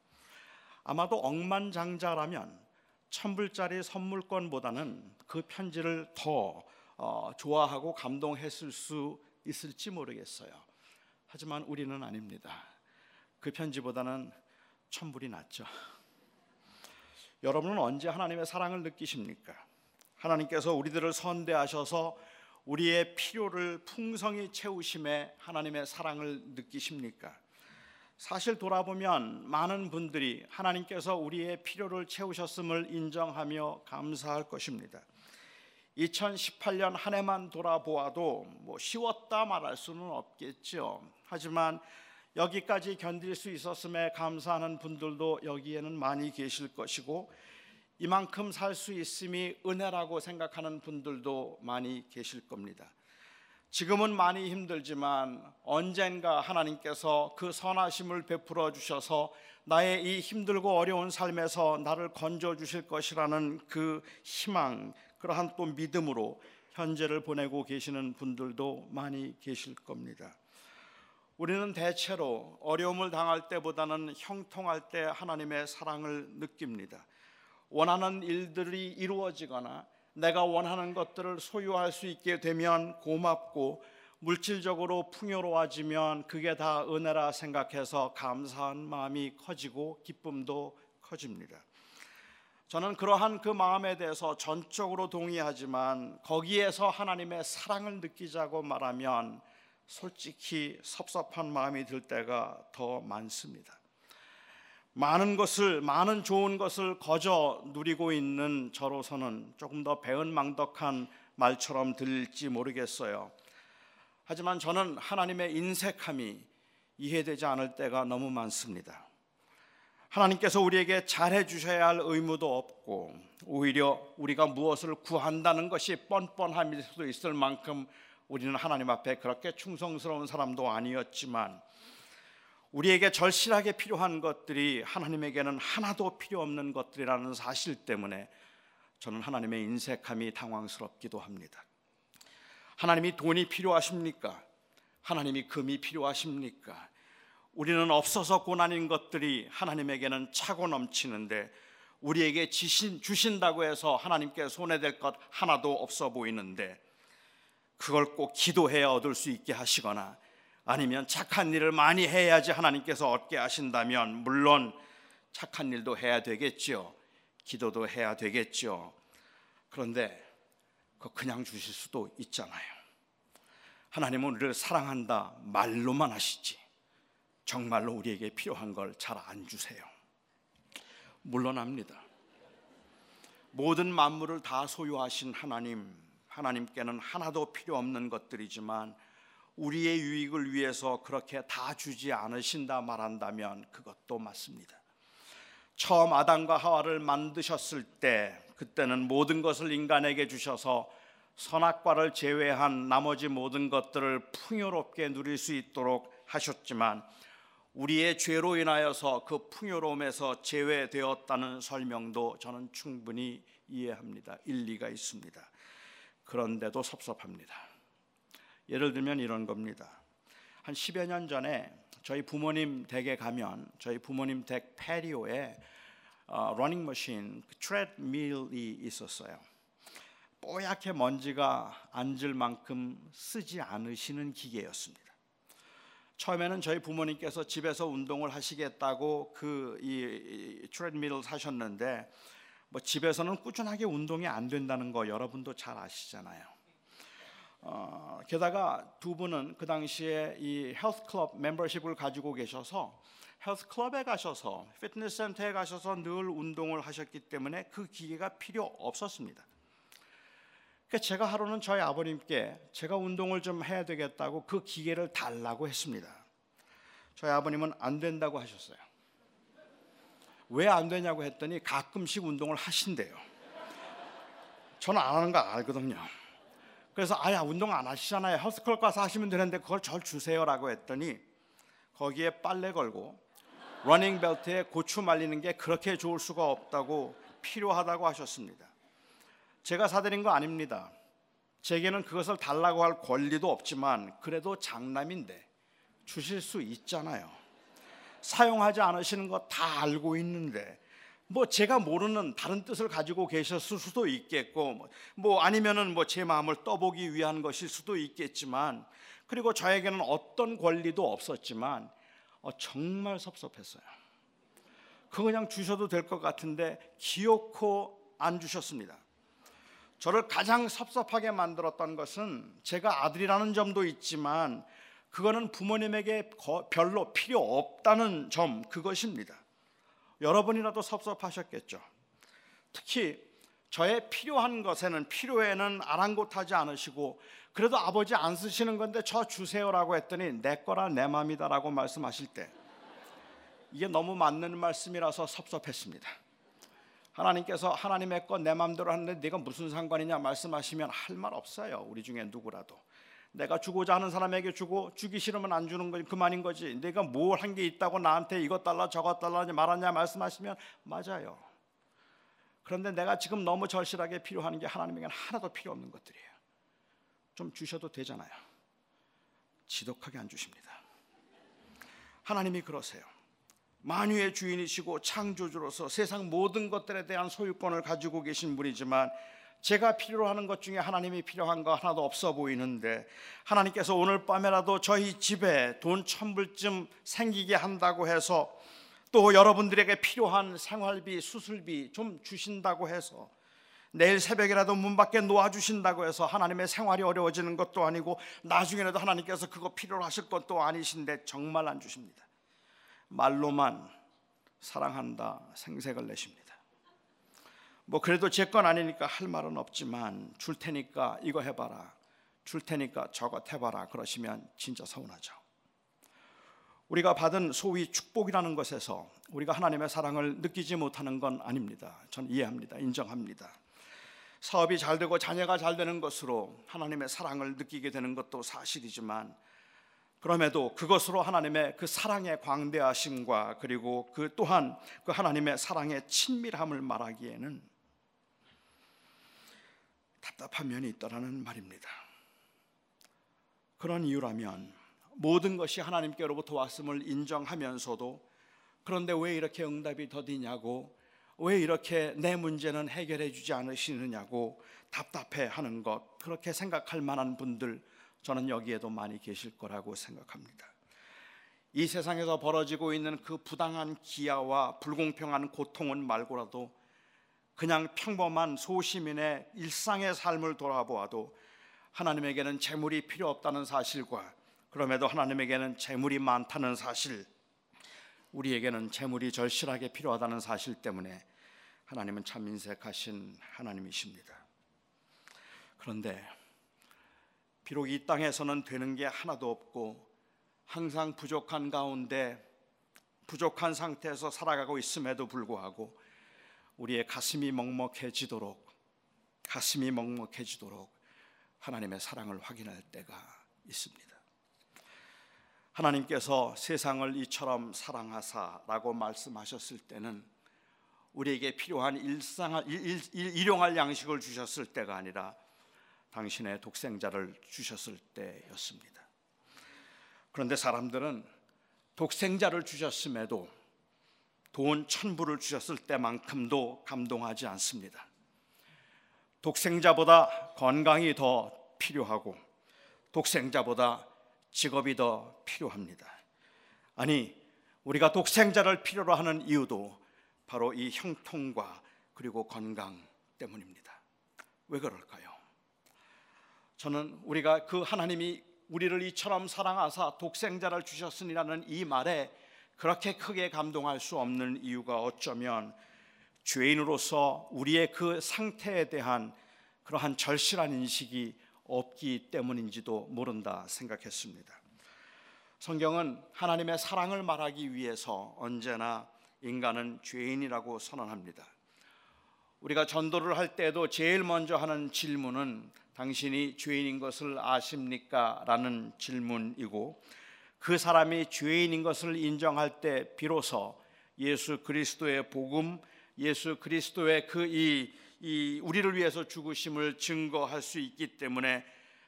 아마도 억만장자라면 천불짜리 선물권보다는 그 편지를 더 어, 좋아하고 감동했을 수 있을지 모르겠어요. 하지만 우리는 아닙니다. 그 편지보다는 천불이 낫죠. 여러분은 언제 하나님의 사랑을 느끼십니까? 하나님께서 우리들을 선대하셔서 우리의 필요를 풍성히 채우심에 하나님의 사랑을 느끼십니까? 사실 돌아보면 많은 분들이 하나님께서 우리의 필요를 채우셨음을 인정하며 감사할 것입니다. 2018년 한 해만 돌아보아도 뭐 쉬웠다 말할 수는 없겠죠. 하지만 여기까지 견딜 수 있었음에 감사하는 분들도 여기에는 많이 계실 것이고 이만큼 살 수 있음이 은혜라고 생각하는 분들도 많이 계실 겁니다. 지금은 많이 힘들지만 언젠가 하나님께서 그 선하심을 베풀어 주셔서 나의 이 힘들고 어려운 삶에서 나를 건져 주실 것이라는 그 희망, 그러한 또 믿음으로 현재를 보내고 계시는 분들도 많이 계실 겁니다. 우리는 대체로 어려움을 당할 때보다는 형통할 때 하나님의 사랑을 느낍니다. 원하는 일들이 이루어지거나 내가 원하는 것들을 소유할 수 있게 되면 고맙고 물질적으로 풍요로워지면 그게 다 은혜라 생각해서 감사한 마음이 커지고 기쁨도 커집니다. 저는 그러한 그 마음에 대해서 전적으로 동의하지만 거기에서 하나님의 사랑을 느끼자고 말하면 솔직히 섭섭한 마음이 들 때가 더 많습니다. 많은 것을 많은 좋은 것을 거저 누리고 있는 저로서는 조금 더 배은망덕한 말처럼 들릴지 모르겠어요. 하지만 저는 하나님의 인색함이 이해되지 않을 때가 너무 많습니다. 하나님께서 우리에게 잘해 주셔야 할 의무도 없고 오히려 우리가 무엇을 구한다는 것이 뻔뻔함일 수도 있을 만큼 우리는 하나님 앞에 그렇게 충성스러운 사람도 아니었지만 우리에게 절실하게 필요한 것들이 하나님에게는 하나도 필요 없는 것들이라는 사실 때문에 저는 하나님의 인색함이 당황스럽기도 합니다. 하나님이 돈이 필요하십니까? 하나님이 금이 필요하십니까? 우리는 없어서 고난인 것들이 하나님에게는 차고 넘치는데 우리에게 지신, 주신다고 해서 하나님께 손해될 것 하나도 없어 보이는데 그걸 꼭 기도해야 얻을 수 있게 하시거나 아니면 착한 일을 많이 해야지 하나님께서 얻게 하신다면 물론 착한 일도 해야 되겠죠. 기도도 해야 되겠죠. 그런데 그 그냥 주실 수도 있잖아요. 하나님은 우리를 사랑한다 말로만 하시지 정말로 우리에게 필요한 걸 잘 안 주세요. 물론합니다. 모든 만물을 다 소유하신 하나님 하나님께는 하나도 필요 없는 것들이지만 우리의 유익을 위해서 그렇게 다 주지 않으신다 말한다면 그것도 맞습니다. 처음 아담과 하와를 만드셨을 때 그때는 모든 것을 인간에게 주셔서 선악과를 제외한 나머지 모든 것들을 풍요롭게 누릴 수 있도록 하셨지만 우리의 죄로 인하여서 그 풍요로움에서 제외되었다는 설명도 저는 충분히 이해합니다. 일리가 있습니다. 그런데도 섭섭합니다. 예를 들면 이런 겁니다. 한 10여 년 전에 저희 부모님 댁에 가면 저희 부모님 댁 패리오에 어, 러닝머신 트레드밀이 있었어요. 뽀얗게 먼지가 앉을 만큼 쓰지 않으시는 기계였습니다. 처음에는 저희 부모님께서 집에서 운동을 하시겠다고 그 이 트레드밀을 사셨는데 뭐 집에서는 꾸준하게 운동이 안 된다는 거 여러분도 잘 아시잖아요. 어, 게다가 두 분은 그 당시에 이 헬스클럽 멤버십을 가지고 계셔서 헬스클럽에 가셔서 피트니스 센터에 가셔서 늘 운동을 하셨기 때문에 그 기계가 필요 없었습니다. 그러니까 제가 하루는 저희 아버님께 제가 운동을 좀 해야 되겠다고 그 기계를 달라고 했습니다. 저희 아버님은 안 된다고 하셨어요. 왜 안 되냐고 했더니 가끔씩 운동을 하신대요. 저는 안 하는 거 알거든요. 그래서 아야 운동 안 하시잖아요. 헬스클럽 가서 하시면 되는데 그걸 절 주세요라고 했더니 거기에 빨래 걸고 러닝 벨트에 고추 말리는 게 그렇게 좋을 수가 없다고 필요하다고 하셨습니다. 제가 사드린 거 아닙니다. 제게는 그것을 달라고 할 권리도 없지만 그래도 장남인데 주실 수 있잖아요. 사용하지 않으시는 거 다 알고 있는데 뭐 제가 모르는 다른 뜻을 가지고 계셨을 수도 있겠고 뭐, 뭐 아니면은 뭐 제 마음을 떠보기 위한 것일 수도 있겠지만 그리고 저에게는 어떤 권리도 없었지만 어, 정말 섭섭했어요. 그거 그냥 주셔도 될 것 같은데 기어코 안 주셨습니다. 저를 가장 섭섭하게 만들었던 것은 제가 아들이라는 점도 있지만 그거는 부모님에게 별로 필요 없다는 점 그것입니다. 여러분이라도 섭섭하셨겠죠. 특히 저의 필요한 것에는 필요에는 아랑곳하지 않으시고 그래도 아버지 안 쓰시는 건데 저 주세요라고 했더니 내 거라 내 맘이다라고 말씀하실 때 이게 너무 맞는 말씀이라서 섭섭했습니다. 하나님께서 하나님의 것 내 맘대로 하는데 네가 무슨 상관이냐 말씀하시면 할 말 없어요. 우리 중에 누구라도. 내가 주고자 하는 사람에게 주고 주기 싫으면 안 주는 거 그만인 거지. 내가 뭘 한 게 있다고 나한테 이것 달라 저것 달라 말하냐 말씀하시면 맞아요. 그런데 내가 지금 너무 절실하게 필요한 게 하나님에게는 하나도 필요 없는 것들이에요. 좀 주셔도 되잖아요. 지독하게 안 주십니다. 하나님이 그러세요. 만유의 주인이시고 창조주로서 세상 모든 것들에 대한 소유권을 가지고 계신 분이지만 제가 필요로 하는 것 중에 하나님이 필요한 거 하나도 없어 보이는데 하나님께서 오늘 밤에라도 저희 집에 돈 천불쯤 생기게 한다고 해서 또 여러분들에게 필요한 생활비, 수술비 좀 주신다고 해서 내일 새벽이라도 문 밖에 놓아 주신다고 해서 하나님의 생활이 어려워지는 것도 아니고 나중에라도 하나님께서 그거 필요로 하실 것도 아니신데 정말 안 주십니다. 말로만 사랑한다 생색을 내십니다. 뭐 그래도 제 건 아니니까 할 말은 없지만 줄 테니까 이거 해봐라 줄 테니까 저것 해봐라 그러시면 진짜 서운하죠. 우리가 받은 소위 축복이라는 것에서 우리가 하나님의 사랑을 느끼지 못하는 건 아닙니다. 전 이해합니다. 인정합니다. 사업이 잘 되고 자녀가 잘 되는 것으로 하나님의 사랑을 느끼게 되는 것도 사실이지만 그럼에도 그것으로 하나님의 그 사랑의 광대하심과 그리고 그 또한 그 하나님의 사랑의 친밀함을 말하기에는 답답한 면이 있다라는 말입니다. 그런 이유라면 모든 것이 하나님께로부터 왔음을 인정하면서도 그런데 왜 이렇게 응답이 더디냐고 왜 이렇게 내 문제는 해결해 주지 않으시느냐고 답답해 하는 것 그렇게 생각할 만한 분들 저는 여기에도 많이 계실 거라고 생각합니다. 이 세상에서 벌어지고 있는 그 부당한 기아와 불공평한 고통은 말고라도 그냥 평범한 소시민의 일상의 삶을 돌아보아도 하나님에게는 재물이 필요 없다는 사실과 그럼에도 하나님에게는 재물이 많다는 사실, 우리에게는 재물이 절실하게 필요하다는 사실 때문에 하나님은 참 인색하신 하나님이십니다. 그런데 비록 이 땅에서는 되는 게 하나도 없고 항상 부족한 가운데 부족한 상태에서 살아가고 있음에도 불구하고 우리의 가슴이 먹먹해지도록 가슴이 먹먹해지도록 하나님의 사랑을 확인할 때가 있습니다. 하나님께서 세상을 이처럼 사랑하사라고 말씀하셨을 때는 우리에게 필요한 일상 일용할 양식을 주셨을 때가 아니라 당신의 독생자를 주셨을 때였습니다. 그런데 사람들은 독생자를 주셨음에도 돈 천부를 주셨을 때만큼도 감동하지 않습니다. 독생자보다 건강이 더 필요하고 독생자보다 직업이 더 필요합니다. 아니, 우리가 독생자를 필요로 하는 이유도 바로 이 형통과 그리고 건강 때문입니다. 왜 그럴까요? 저는 우리가 그 하나님이 우리를 이처럼 사랑하사 독생자를 주셨으니라는 이 말에 그렇게 크게 감동할 수 없는 이유가 어쩌면 죄인으로서 우리의 그 상태에 대한 그러한 절실한 인식이 없기 때문인지도 모른다 생각했습니다. 성경은 하나님의 사랑을 말하기 위해서 언제나 인간은 죄인이라고 선언합니다. 우리가 전도를 할 때도 제일 먼저 하는 질문은 당신이 죄인인 것을 아십니까? 라는 질문이고 그 사람이 죄인인 것을 인정할 때 비로소 예수 그리스도의 복음, 예수 그리스도의 그이 이 우리를 위해서 죽으심을 증거할 수 있기 때문에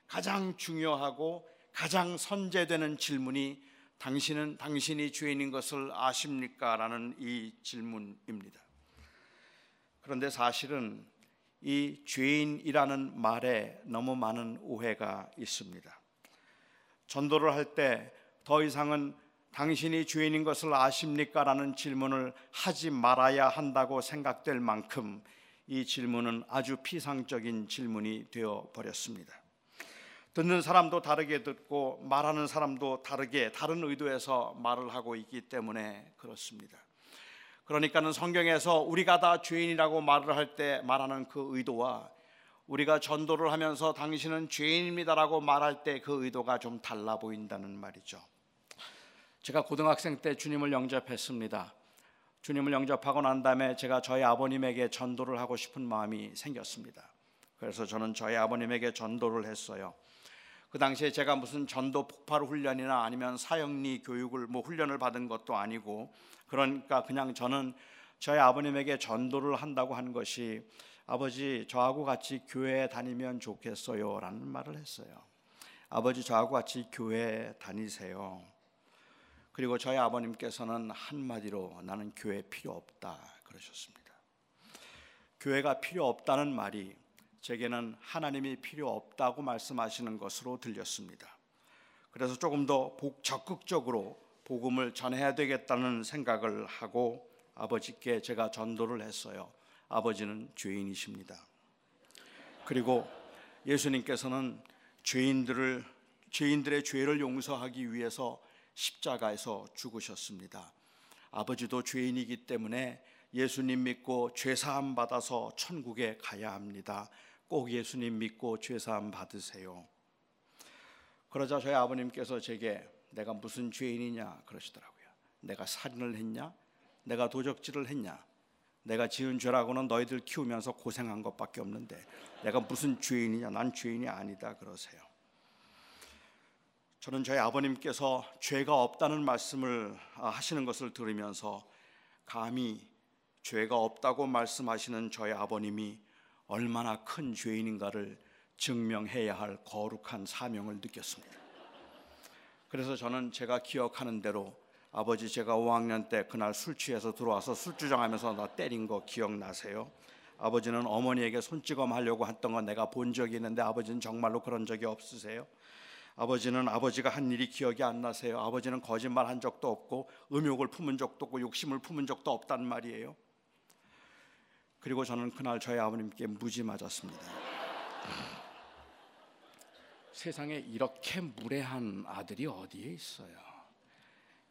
가장 중요하고 가장 선제되는 질문이 당신은 당신이 죄인인 것을 아십니까? 라는 이 질문입니다. 그런데 사실은 이 죄인이라는 말에 너무 많은 오해가 있습니다. 전도를 할 때 더 이상은 당신이 죄인인 것을 아십니까? 라는 질문을 하지 말아야 한다고 생각될 만큼 이 질문은 아주 피상적인 질문이 되어 버렸습니다. 듣는 사람도 다르게 듣고 말하는 사람도 다르게 다른 의도에서 말을 하고 있기 때문에 그렇습니다. 그러니까는 성경에서 우리가 다 죄인이라고 말을 할 때 말하는 그 의도와 우리가 전도를 하면서 당신은 죄인입니다라고 말할 때 그 의도가 좀 달라 보인다는 말이죠. 제가 고등학생 때 주님을 영접했습니다. 주님을 영접하고 난 다음에 제가 저희 아버님에게 전도를 하고 싶은 마음이 생겼습니다. 그래서 저는 저희 아버님에게 전도를 했어요. 그 당시에 제가 무슨 전도 폭발 훈련이나 아니면 사형리 교육을 뭐 훈련을 받은 것도 아니고 그러니까 그냥 저는 저희 아버님에게 전도를 한다고 한 것이 아버지 저하고 같이 교회 다니면 좋겠어요라는 말을 했어요. 아버지 저하고 같이 교회 다니세요. 그리고 저희 아버님께서는 한마디로 나는 교회 필요 없다 그러셨습니다. 교회가 필요 없다는 말이 제게는 하나님이 필요 없다고 말씀하시는 것으로 들렸습니다. 그래서 조금 더 적극적으로 복음을 전해야 되겠다는 생각을 하고 아버지께 제가 전도를 했어요. 아버지는 죄인이십니다. 그리고 예수님께서는 죄인들을 죄인들의 죄를 용서하기 위해서 십자가에서 죽으셨습니다. 아버지도 죄인이기 때문에 예수님 믿고 죄사함 받아서 천국에 가야 합니다. 꼭 예수님 믿고 죄사함 받으세요. 그러자 저희 아버님께서 제게 내가 무슨 죄인이냐 그러시더라고요. 내가 살인을 했냐? 내가 도적질을 했냐? 내가 지은 죄라고는 너희들 키우면서 고생한 것밖에 없는데 내가 무슨 죄인이냐? 난 죄인이 아니다 그러세요. 저는 저희 아버님께서 죄가 없다는 말씀을 하시는 것을 들으면서 감히 죄가 없다고 말씀하시는 저희 아버님이 얼마나 큰 죄인인가를 증명해야 할 거룩한 사명을 느꼈습니다. 그래서 저는 제가 기억하는 대로 아버지 제가 5학년 때 그날 술 취해서 들어와서 술주정하면서 나 때린 거 기억나세요? 아버지는 어머니에게 손찌검 하려고 했던 건 내가 본 적이 있는데 아버지는 정말로 그런 적이 없으세요? 아버지는 아버지가 한 일이 기억이 안 나세요. 아버지는 거짓말 한 적도 없고 음욕을 품은 적도 없고 욕심을 품은 적도 없단 말이에요. 그리고 저는 그날 저희 아버님께 무지 맞았습니다. 세상에 이렇게 무례한 아들이 어디에 있어요?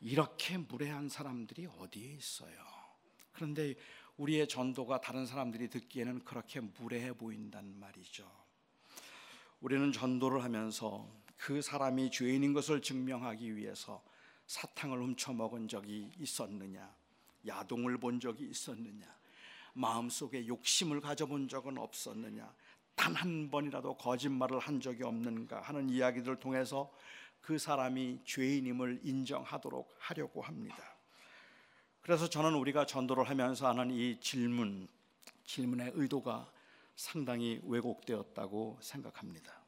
이렇게 무례한 사람들이 어디에 있어요? 그런데 우리의 전도가 다른 사람들이 듣기에는 그렇게 무례해 보인단 말이죠. 우리는 전도를 하면서 그 사람이 죄인인 것을 증명하기 위해서 사탕을 훔쳐 먹은 적이 있었느냐? 야동을 본 적이 있었느냐? 마음속에 욕심을 가져본 적은 없었느냐? 단 한 번이라도 거짓말을 한 적이 없는가 하는 이야기들을 통해서 그 사람이 죄인임을 인정하도록 하려고 합니다. 그래서 저는 우리가 전도를 하면서 하는 이 질문, 질문의 의도가 상당히 왜곡되었다고 생각합니다.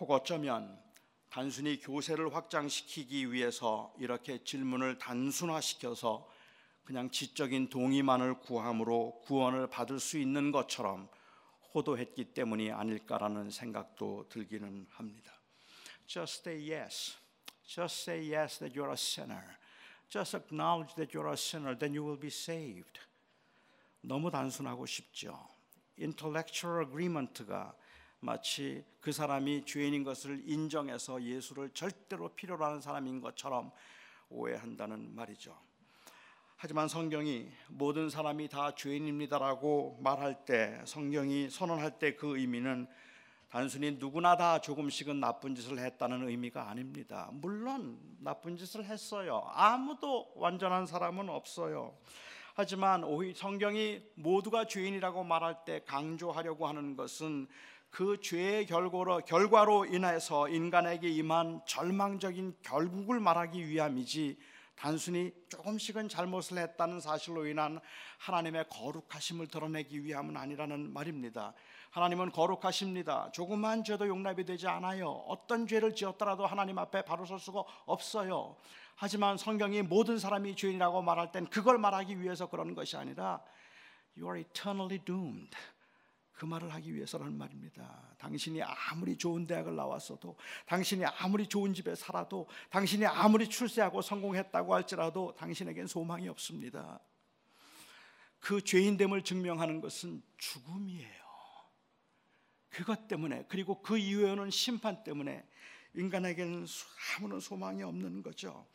혹 어쩌면 단순히 교세를 확장시키기 위해서 이렇게 질문을 단순화시켜서 그냥 지적인 동의만을 구함으로 구원을 받을 수 있는 것처럼 호도했기 때문이 아닐까라는 생각도 들기는 합니다. Just say yes. Just say yes that you're a sinner. Just acknowledge that you're a sinner, then you will be saved. 너무 단순하고 쉽죠. intellectual agreement가 마치 그 사람이 죄인인 것을 인정해서 예수를 절대로 필요로 하는 사람인 것처럼 오해한다는 말이죠. 하지만 성경이 모든 사람이 다 죄인입니다라고 말할 때 성경이 선언할 때 그 의미는 단순히 누구나 다 조금씩은 나쁜 짓을 했다는 의미가 아닙니다. 물론 나쁜 짓을 했어요. 아무도 완전한 사람은 없어요. 하지만 성경이 모두가 죄인이라고 말할 때 강조하려고 하는 것은 그 죄의 결과로, 결과로 인해서 인간에게 임한 절망적인 결국을 말하기 위함이지 단순히 조금씩은 잘못을 했다는 사실로 인한 하나님의 거룩하심을 드러내기 위함은 아니라는 말입니다. 하나님은 거룩하십니다. 조그만 죄도 용납이 되지 않아요. 어떤 죄를 지었더라도 하나님 앞에 바로 설 수가 없어요. 하지만 성경이 모든 사람이 죄인이라고 말할 땐 그걸 말하기 위해서 그러는 것이 아니라 you are eternally doomed. 그 말을 하기 위해서라는 말입니다. 당신이 아무리 좋은 대학을 나왔어도, 당신이 아무리 좋은 집에 살아도, 당신이 아무리 출세하고 성공했다고 할지라도 당신에겐 소망이 없습니다. 그 죄인됨을 증명하는 것은 죽음이에요. 그것 때문에 그리고 그 이후에 오는 심판 때문에 인간에게는 아무런 소망이 없는 거죠.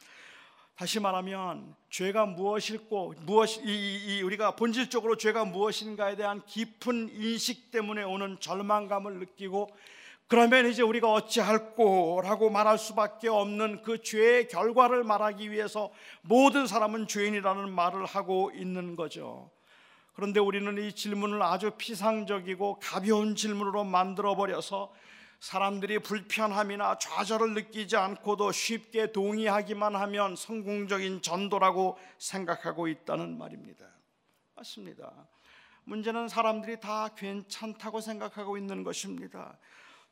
다시 말하면 죄가 무엇일고 무엇 이, 이, 우리가 본질적으로 죄가 무엇인가에 대한 깊은 인식 때문에 오는 절망감을 느끼고 그러면 이제 우리가 어찌할꼬라고 말할 수밖에 없는 그 죄의 결과를 말하기 위해서 모든 사람은 죄인이라는 말을 하고 있는 거죠. 그런데 우리는 이 질문을 아주 피상적이고 가벼운 질문으로 만들어 버려서 사람들이 불편함이나 좌절을 느끼지 않고도 쉽게 동의하기만 하면 성공적인 전도라고 생각하고 있다는 말입니다. 맞습니다. 문제는 사람들이 다 괜찮다고 생각하고 있는 것입니다.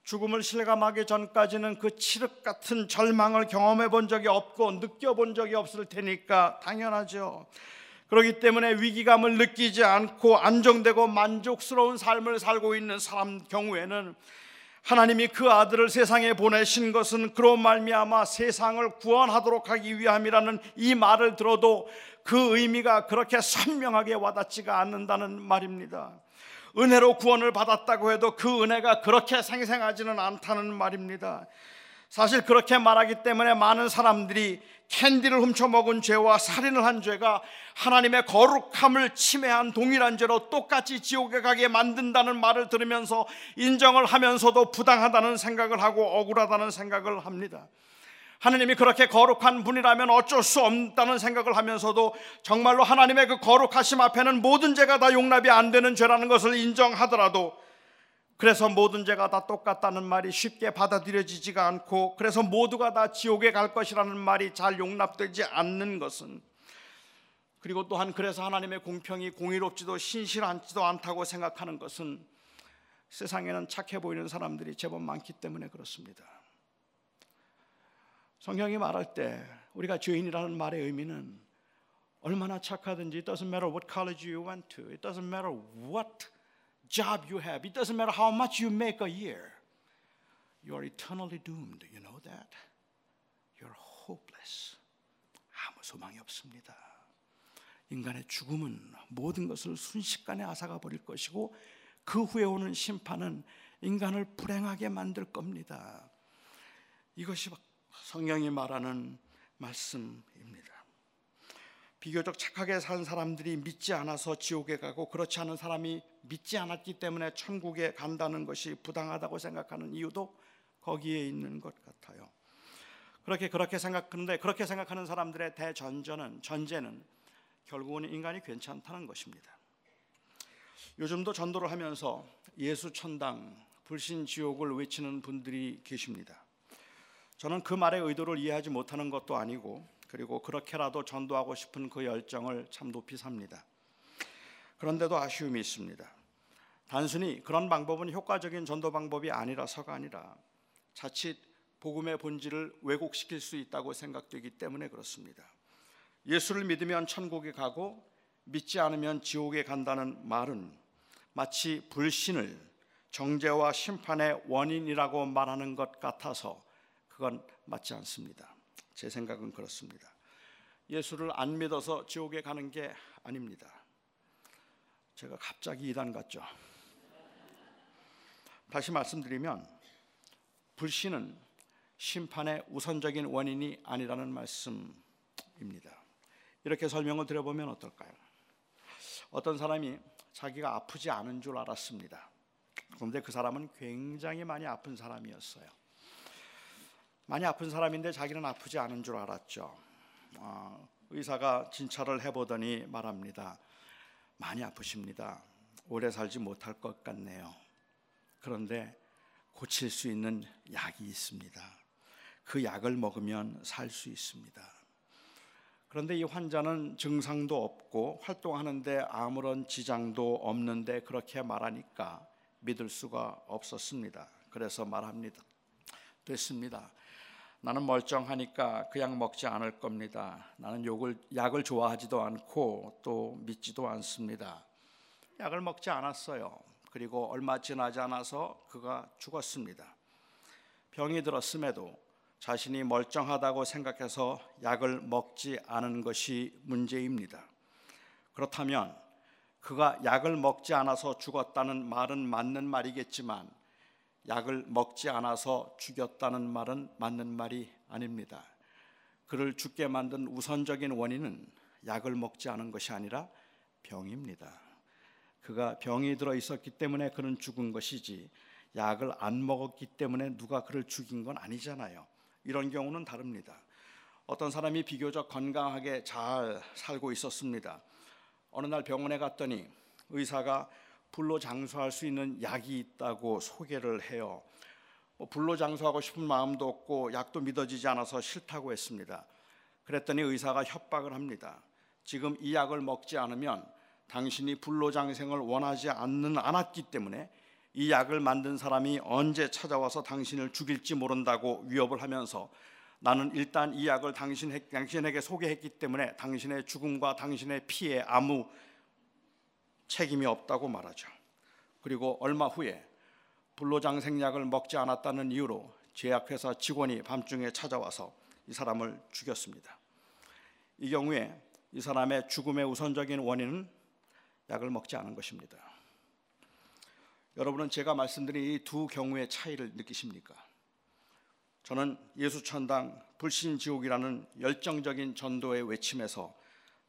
죽음을 실감하기 전까지는 그 칠흑 같은 절망을 경험해 본 적이 없고 느껴본 적이 없을 테니까 당연하죠. 그렇기 때문에 위기감을 느끼지 않고 안정되고 만족스러운 삶을 살고 있는 사람 경우에는 하나님이 그 아들을 세상에 보내신 것은 그로 말미암아 세상을 구원하도록 하기 위함이라는 이 말을 들어도 그 의미가 그렇게 선명하게 와닿지가 않는다는 말입니다. 은혜로 구원을 받았다고 해도 그 은혜가 그렇게 생생하지는 않다는 말입니다. 사실 그렇게 말하기 때문에 많은 사람들이 캔디를 훔쳐 먹은 죄와 살인을 한 죄가 하나님의 거룩함을 침해한 동일한 죄로 똑같이 지옥에 가게 만든다는 말을 들으면서 인정을 하면서도 부당하다는 생각을 하고 억울하다는 생각을 합니다. 하나님이 그렇게 거룩한 분이라면 어쩔 수 없다는 생각을 하면서도 정말로 하나님의 그 거룩하심 앞에는 모든 죄가 다 용납이 안 되는 죄라는 것을 인정하더라도 그래서 모든 죄가 다 똑같다는 말이 쉽게 받아들여지지가 않고 그래서 모두가 다 지옥에 갈 것이라는 말이 잘 용납되지 않는 것은 그리고 또한 그래서 하나님의 공평이 공의롭지도 신실하지도 않다고 생각하는 것은 세상에는 착해 보이는 사람들이 제법 많기 때문에 그렇습니다. 성경이 말할 때 우리가 죄인이라는 말의 의미는 얼마나 착하든지 it doesn't matter what college you went to it doesn't matter what job you have. It doesn't matter how much you make a year. You are eternally doomed. You know that? You're hopeless. 아무 소망이 없습니다. 인간의 죽음은 모든 것을 순식간에 앗아가 버릴 것이고 그 후에 오는 심판은 인간을 불행하게 만들 겁니다. 이것이 성경이 말하는 말씀입니다. 비교적 착하게 산 사람들이 믿지 않아서 지옥에 가고 그렇지 않은 사람이 믿지 않았기 때문에 천국에 간다는 것이 부당하다고 생각하는 이유도 거기에 있는 것 같아요. 그렇게 그렇게 생각하는데 그렇게 생각하는 사람들의 대전제는 전제는 결국은 인간이 괜찮다는 것입니다. 요즘도 전도를 하면서 예수 천당, 불신 지옥을 외치는 분들이 계십니다. 저는 그 말의 의도를 이해하지 못하는 것도 아니고 그리고 그렇게라도 전도하고 싶은 그 열정을 참 높이 삽니다. 그런데도 아쉬움이 있습니다. 단순히 그런 방법은 효과적인 전도 방법이 아니라서가 아니라 자칫 복음의 본질을 왜곡시킬 수 있다고 생각되기 때문에 그렇습니다. 예수를 믿으면 천국에 가고 믿지 않으면 지옥에 간다는 말은 마치 불신을 정죄와 심판의 원인이라고 말하는 것 같아서 그건 맞지 않습니다. 제 생각은 그렇습니다. 예수를 안 믿어서 지옥에 가는 게 아닙니다. 제가 갑자기 이단 같죠. 다시 말씀드리면 불신은 심판의 우선적인 원인이 아니라는 말씀입니다. 이렇게 설명을 드려보면 어떨까요? 어떤 사람이 자기가 아프지 않은 줄 알았습니다. 그런데 그 사람은 굉장히 많이 아픈 사람이었어요. 많이 아픈 사람인데 자기는 아프지 않은 줄 알았죠. 어, 의사가 진찰을 해보더니 말합니다. 많이 아프십니다. 오래 살지 못할 것 같네요. 그런데 고칠 수 있는 약이 있습니다. 그 약을 먹으면 살 수 있습니다. 그런데 이 환자는 증상도 없고 활동하는데 아무런 지장도 없는데 그렇게 말하니까 믿을 수가 없었습니다. 그래서 말합니다. 됐습니다. 나는 멀쩡하니까 그약 먹지 않을 겁니다. 나는 욕을, 약을 좋아하지도 않고 또 믿지도 않습니다. 약을 먹지 않았어요. 그리고 얼마 지나지 않아서 그가 죽었습니다. 병이 들었음에도 자신이 멀쩡하다고 생각해서 약을 먹지 않은 것이 문제입니다. 그렇다면 그가 약을 먹지 않아서 죽었다는 말은 맞는 말이겠지만 약을 먹지 않아서 죽였다는 말은 맞는 말이 아닙니다. 그를 죽게 만든 우선적인 원인은 약을 먹지 않은 것이 아니라 병입니다. 그가 병이 들어 있었기 때문에 그는 죽은 것이지 약을 안 먹었기 때문에 누가 그를 죽인 건 아니잖아요. 이런 경우는 다릅니다. 어떤 사람이 비교적 건강하게 잘 살고 있었습니다. 어느 날 병원에 갔더니 의사가 불로 장수할 수 있는 약이 있다고 소개를 해요. 뭐 불로 장수하고 싶은 마음도 없고 약도 믿어지지 않아서 싫다고 했습니다. 그랬더니 의사가 협박을 합니다. 지금 이 약을 먹지 않으면 당신이 불로 장생을 원하지 않는 않았기 때문에 이 약을 만든 사람이 언제 찾아와서 당신을 죽일지 모른다고 위협을 하면서 나는 일단 이 약을 당신, 당신에게 소개했기 때문에 당신의 죽음과 당신의 피해 아무 책임이 없다고 말하죠. 그리고 얼마 후에 불로장생약을 먹지 않았다는 이유로 제약회사 직원이 밤중에 찾아와서 이 사람을 죽였습니다. 이 경우에 이 사람의 죽음의 우선적인 원인은 약을 먹지 않은 것입니다. 여러분은 제가 말씀드린 이 두 경우의 차이를 느끼십니까? 저는 예수 천당 불신 지옥이라는 열정적인 전도의 외침에서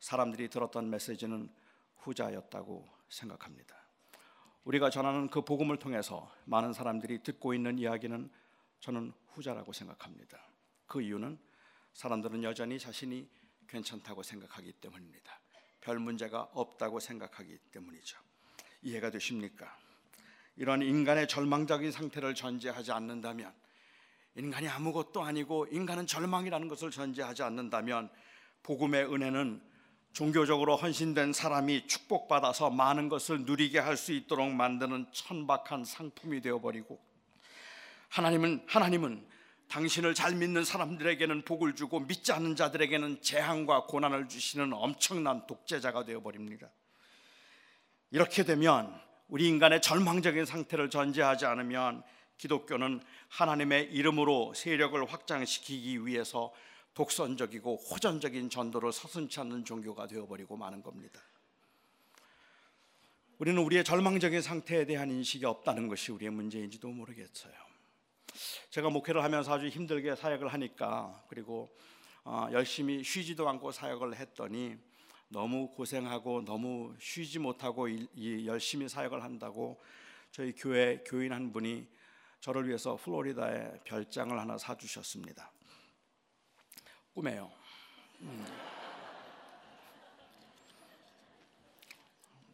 사람들이 들었던 메시지는 후자였다고 생각합니다. 우리가 전하는 그 복음을 통해서 많은 사람들이 듣고 있는 이야기는 저는 후자라고 생각합니다. 그 이유는 사람들은 여전히 자신이 괜찮다고 생각하기 때문입니다. 별 문제가 없다고 생각하기 때문이죠. 이해가 되십니까? 이런 인간의 절망적인 상태를 전제하지 않는다면 인간이 아무것도 아니고 인간은 절망이라는 것을 전제하지 않는다면 복음의 은혜는 종교적으로 헌신된 사람이 축복받아서 많은 것을 누리게 할 수 있도록 만드는 천박한 상품이 되어 버리고 하나님은 하나님은 당신을 잘 믿는 사람들에게는 복을 주고 믿지 않는 자들에게는 재앙과 고난을 주시는 엄청난 독재자가 되어 버립니다. 이렇게 되면 우리 인간의 절망적인 상태를 전제하지 않으면 기독교는 하나님의 이름으로 세력을 확장시키기 위해서 독선적이고 호전적인 전도를 서슴치 않는 종교가 되어버리고 마는 겁니다. 우리는 우리의 절망적인 상태에 대한 인식이 없다는 것이 우리의 문제인지도 모르겠어요. 제가 목회를 하면서 아주 힘들게 사역을 하니까 그리고 어, 열심히 쉬지도 않고 사역을 했더니 너무 고생하고 너무 쉬지 못하고 이, 이 열심히 사역을 한다고 저희 교회 교인 한 분이 저를 위해서 플로리다에 별장을 하나 사주셨습니다. 꿈이에요. 음.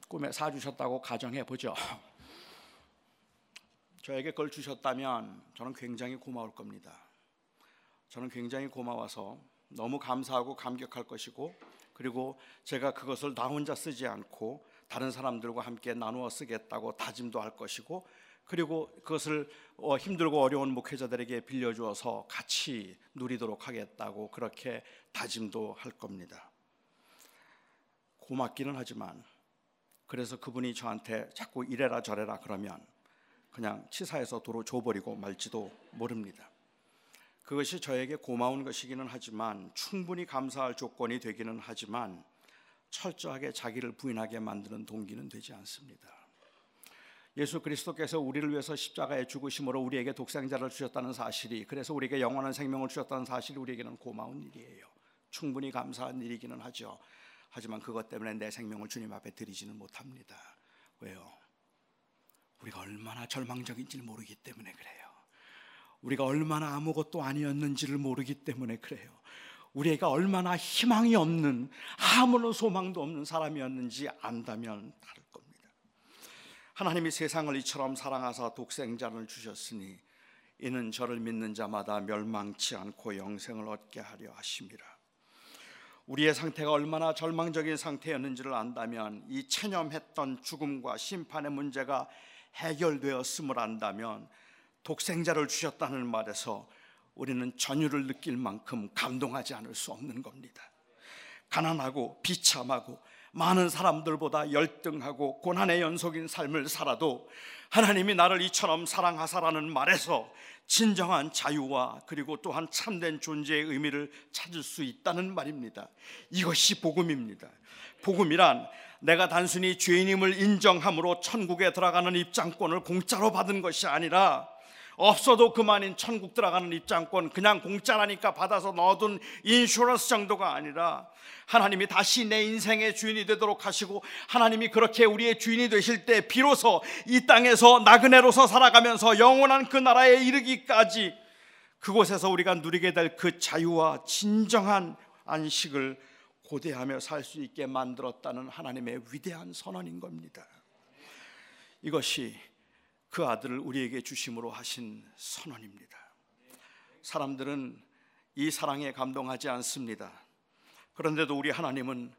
꿈에 사 주셨다고 가정해 보죠. 저에게 그걸 주셨다면 저는 굉장히 고마울 겁니다. 저는 굉장히 고마워서 너무 감사하고 감격할 것이고 그리고 제가 그것을 나 혼자 쓰지 않고 다른 사람들과 함께 나누어 쓰겠다고 다짐도 할 것이고 그리고 그것을 어, 힘들고 어려운 목회자들에게 빌려주어서 같이 누리도록 하겠다고 그렇게 다짐도 할 겁니다. 고맙기는 하지만 그래서 그분이 저한테 자꾸 이래라 저래라 그러면 그냥 치사해서 도로 줘버리고 말지도 모릅니다. 그것이 저에게 고마운 것이기는 하지만 충분히 감사할 조건이 되기는 하지만 철저하게 자기를 부인하게 만드는 동기는 되지 않습니다. 예수 그리스도께서 우리를 위해서 십자가에 죽으심으로 우리에게 독생자를 주셨다는 사실이 그래서 우리에게 영원한 생명을 주셨다는 사실이 우리에게는 고마운 일이에요. 충분히 감사한 일이기는 하죠. 하지만 그것 때문에 내 생명을 주님 앞에 드리지는 못합니다. 왜요? 우리가 얼마나 절망적인지를 모르기 때문에 그래요. 우리가 얼마나 아무것도 아니었는지를 모르기 때문에 그래요. 우리가 얼마나 희망이 없는 아무런 소망도 없는 사람이었는지 안다면 다를. 하나님이 세상을 이처럼 사랑하사 독생자를 주셨으니 이는 저를 믿는 자마다 멸망치 않고 영생을 얻게 하려 하심이라. 우리의 상태가 얼마나 절망적인 상태였는지를 안다면 이 체념했던 죽음과 심판의 문제가 해결되었음을 안다면 독생자를 주셨다는 말에서 우리는 전율을 느낄 만큼 감동하지 않을 수 없는 겁니다. 가난하고 비참하고 많은 사람들보다 열등하고 고난의 연속인 삶을 살아도 하나님이 나를 이처럼 사랑하사라는 말에서 진정한 자유와 그리고 또한 참된 존재의 의미를 찾을 수 있다는 말입니다. 이것이 복음입니다. 복음이란 내가 단순히 죄인임을 인정함으로 천국에 들어가는 입장권을 공짜로 받은 것이 아니라 없어도 그만인 천국 들어가는 입장권 그냥 공짜라니까 받아서 넣어둔 인슈런스 정도가 아니라 하나님이 다시 내 인생의 주인이 되도록 하시고 하나님이 그렇게 우리의 주인이 되실 때 비로소 이 땅에서 나그네로서 살아가면서 영원한 그 나라에 이르기까지 그곳에서 우리가 누리게 될 그 자유와 진정한 안식을 고대하며 살 수 있게 만들었다는 하나님의 위대한 선언인 겁니다. 이것이 그 아들을 우리에게 주심으로 하신 선언입니다. 사람들은 이 사랑에 감동하지 않습니다. 그런데도 우리 하나님은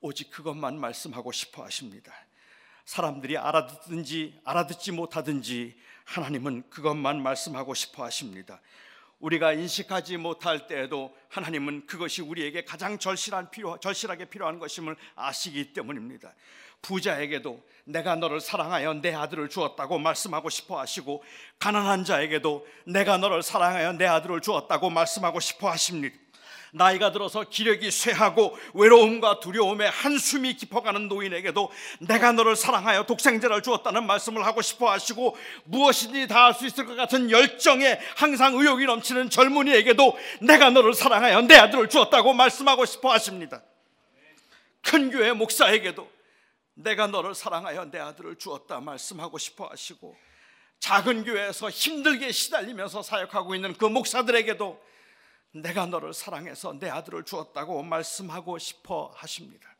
오직 그것만 말씀하고 싶어 하십니다. 사람들이 알아듣든지 알아듣지 못하든지 하나님은 그것만 말씀하고 싶어 하십니다. 우리가 인식하지 못할 때에도 하나님은 그것이 우리에게 가장 절실한 필요, 절실하게 필요한 것임을 아시기 때문입니다. 부자에게도 내가 너를 사랑하여 내 아들을 주었다고 말씀하고 싶어 하시고 가난한 자에게도 내가 너를 사랑하여 내 아들을 주었다고 말씀하고 싶어 하십니다. 나이가 들어서 기력이 쇠하고 외로움과 두려움에 한숨이 깊어가는 노인에게도 내가 너를 사랑하여 독생자를 주었다는 말씀을 하고 싶어 하시고 무엇이든지 다 할 수 있을 것 같은 열정에 항상 의욕이 넘치는 젊은이에게도 내가 너를 사랑하여 내 아들을 주었다고 말씀하고 싶어 하십니다. 큰 교회 목사에게도 내가 너를 사랑하여 내 아들을 주었다 말씀하고 싶어 하시고 작은 교회에서 힘들게 시달리면서 사역하고 있는 그 목사들에게도 내가 너를 사랑해서 내 아들을 주었다고 말씀하고 싶어 하십니다.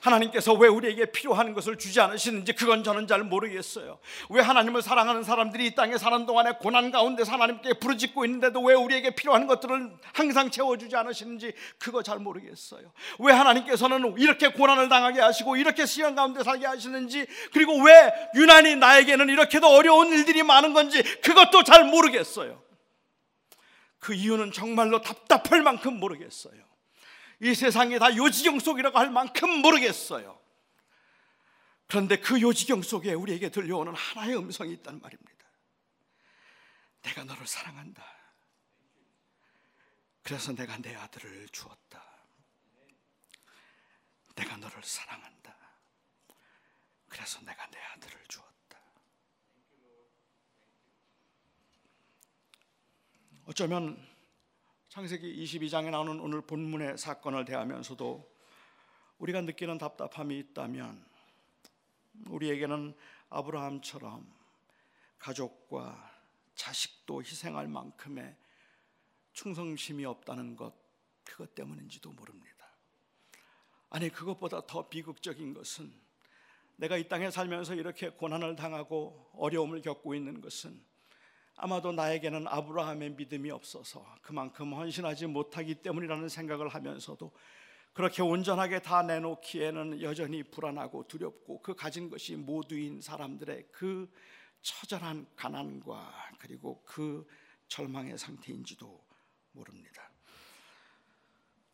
하나님께서 왜 우리에게 필요한 것을 주지 않으시는지 그건 저는 잘 모르겠어요. 왜 하나님을 사랑하는 사람들이 이 땅에 사는 동안에 고난 가운데 하나님께 부르짖고 있는데도 왜 우리에게 필요한 것들을 항상 채워주지 않으시는지 그거 잘 모르겠어요. 왜 하나님께서는 이렇게 고난을 당하게 하시고 이렇게 시간 가운데 살게 하시는지 그리고 왜 유난히 나에게는 이렇게도 어려운 일들이 많은 건지 그것도 잘 모르겠어요. 그 이유는 정말로 답답할 만큼 모르겠어요. 이 세상이 다 요지경 속이라고 할 만큼 모르겠어요. 그런데 그 요지경 속에 우리에게 들려오는 하나의 음성이 있단 말입니다. 내가 너를 사랑한다. 그래서 내가 내 아들을 주었다. 내가 너를 사랑한다. 그래서 내가 내 아들을 주었다. 어쩌면 창세기 22장에 나오는 오늘 본문의 사건을 대하면서도 우리가 느끼는 답답함이 있다면 우리에게는 아브라함처럼 가족과 자식도 희생할 만큼의 충성심이 없다는 것 그것 때문인지도 모릅니다. 아니 그것보다 더 비극적인 것은 내가 이 땅에 살면서 이렇게 고난을 당하고 어려움을 겪고 있는 것은 아마도 나에게는 아브라함의 믿음이 없어서 그만큼 헌신하지 못하기 때문이라는 생각을 하면서도 그렇게 온전하게 다 내놓기에는 여전히 불안하고 두렵고 그 가진 것이 모두인 사람들의 그 처절한 가난과 그리고 그 절망의 상태인지도 모릅니다.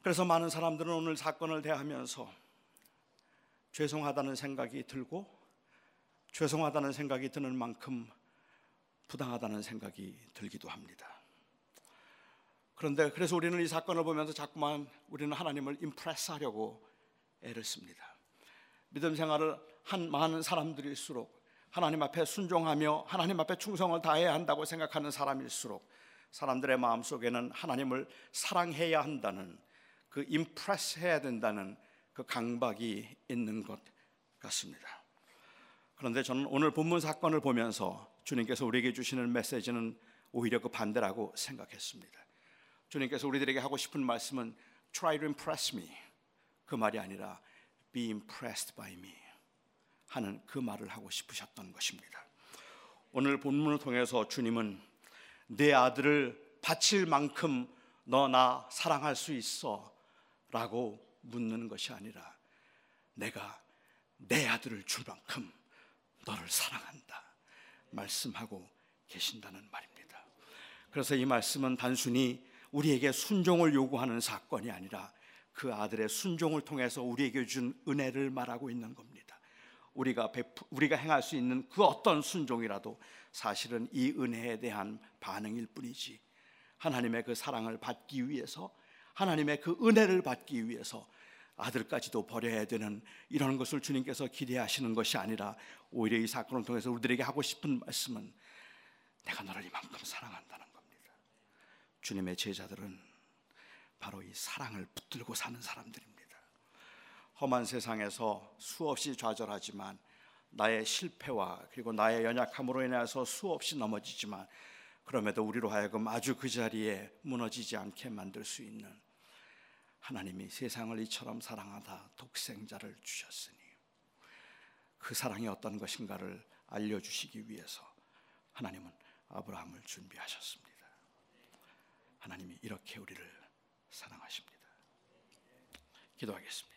그래서 많은 사람들은 오늘 사건을 대하면서 죄송하다는 생각이 들고 죄송하다는 생각이 드는 만큼 부당하다는 생각이 들기도 합니다. 그런데 그래서 우리는 이 사건을 보면서 자꾸만 우리는 하나님을 임프레스 하려고 애를 씁니다. 믿음 생활을 한 많은 사람들일수록 하나님 앞에 순종하며 하나님 앞에 충성을 다해야 한다고 생각하는 사람일수록 사람들의 마음 속에는 하나님을 사랑해야 한다는 그 임프레스 해야 된다는 그 강박이 있는 것 같습니다. 그런데 저는 오늘 본문 사건을 보면서 주님께서 우리에게 주시는 메시지는 오히려 그 반대라고 생각했습니다. 주님께서 우리들에게 하고 싶은 말씀은 try to impress me 그 말이 아니라 be impressed by me 하는 그 말을 하고 싶으셨던 것입니다. 오늘 본문을 통해서 주님은 내 아들을 바칠 만큼 너 나 사랑할 수 있어 라고 묻는 것이 아니라 내가 내 아들을 줄 만큼 너를 사랑한다 말씀하고 계신다는 말입니다. 그래서 이 말씀은 단순히 우리에게 순종을 요구하는 사건이 아니라 그 아들의 순종을 통해서 우리에게 준 은혜를 말하고 있는 겁니다. 우리가 베푸, 우리가 행할 수 있는 그 어떤 순종이라도 사실은 이 은혜에 대한 반응일 뿐이지 하나님의 그 사랑을 받기 위해서 하나님의 그 은혜를 받기 위해서 아들까지도 버려야 되는 이런 것을 주님께서 기대하시는 것이 아니라 오히려 이 사건을 통해서 우리들에게 하고 싶은 말씀은 내가 너를 이만큼 사랑한다는 겁니다. 주님의 제자들은 바로 이 사랑을 붙들고 사는 사람들입니다. 험한 세상에서 수없이 좌절하지만 나의 실패와 그리고 나의 연약함으로 인해서 수없이 넘어지지만 그럼에도 우리로 하여금 아주 그 자리에 무너지지 않게 만들 수 있는 하나님이 세상을 이처럼 사랑하다 독생자를 주셨으니 그 사랑이 어떤 것인가를 알려주시기 위해서 하나님은 아브라함을 준비하셨습니다. 하나님이 이렇게 우리를 사랑하십니다. 기도하겠습니다.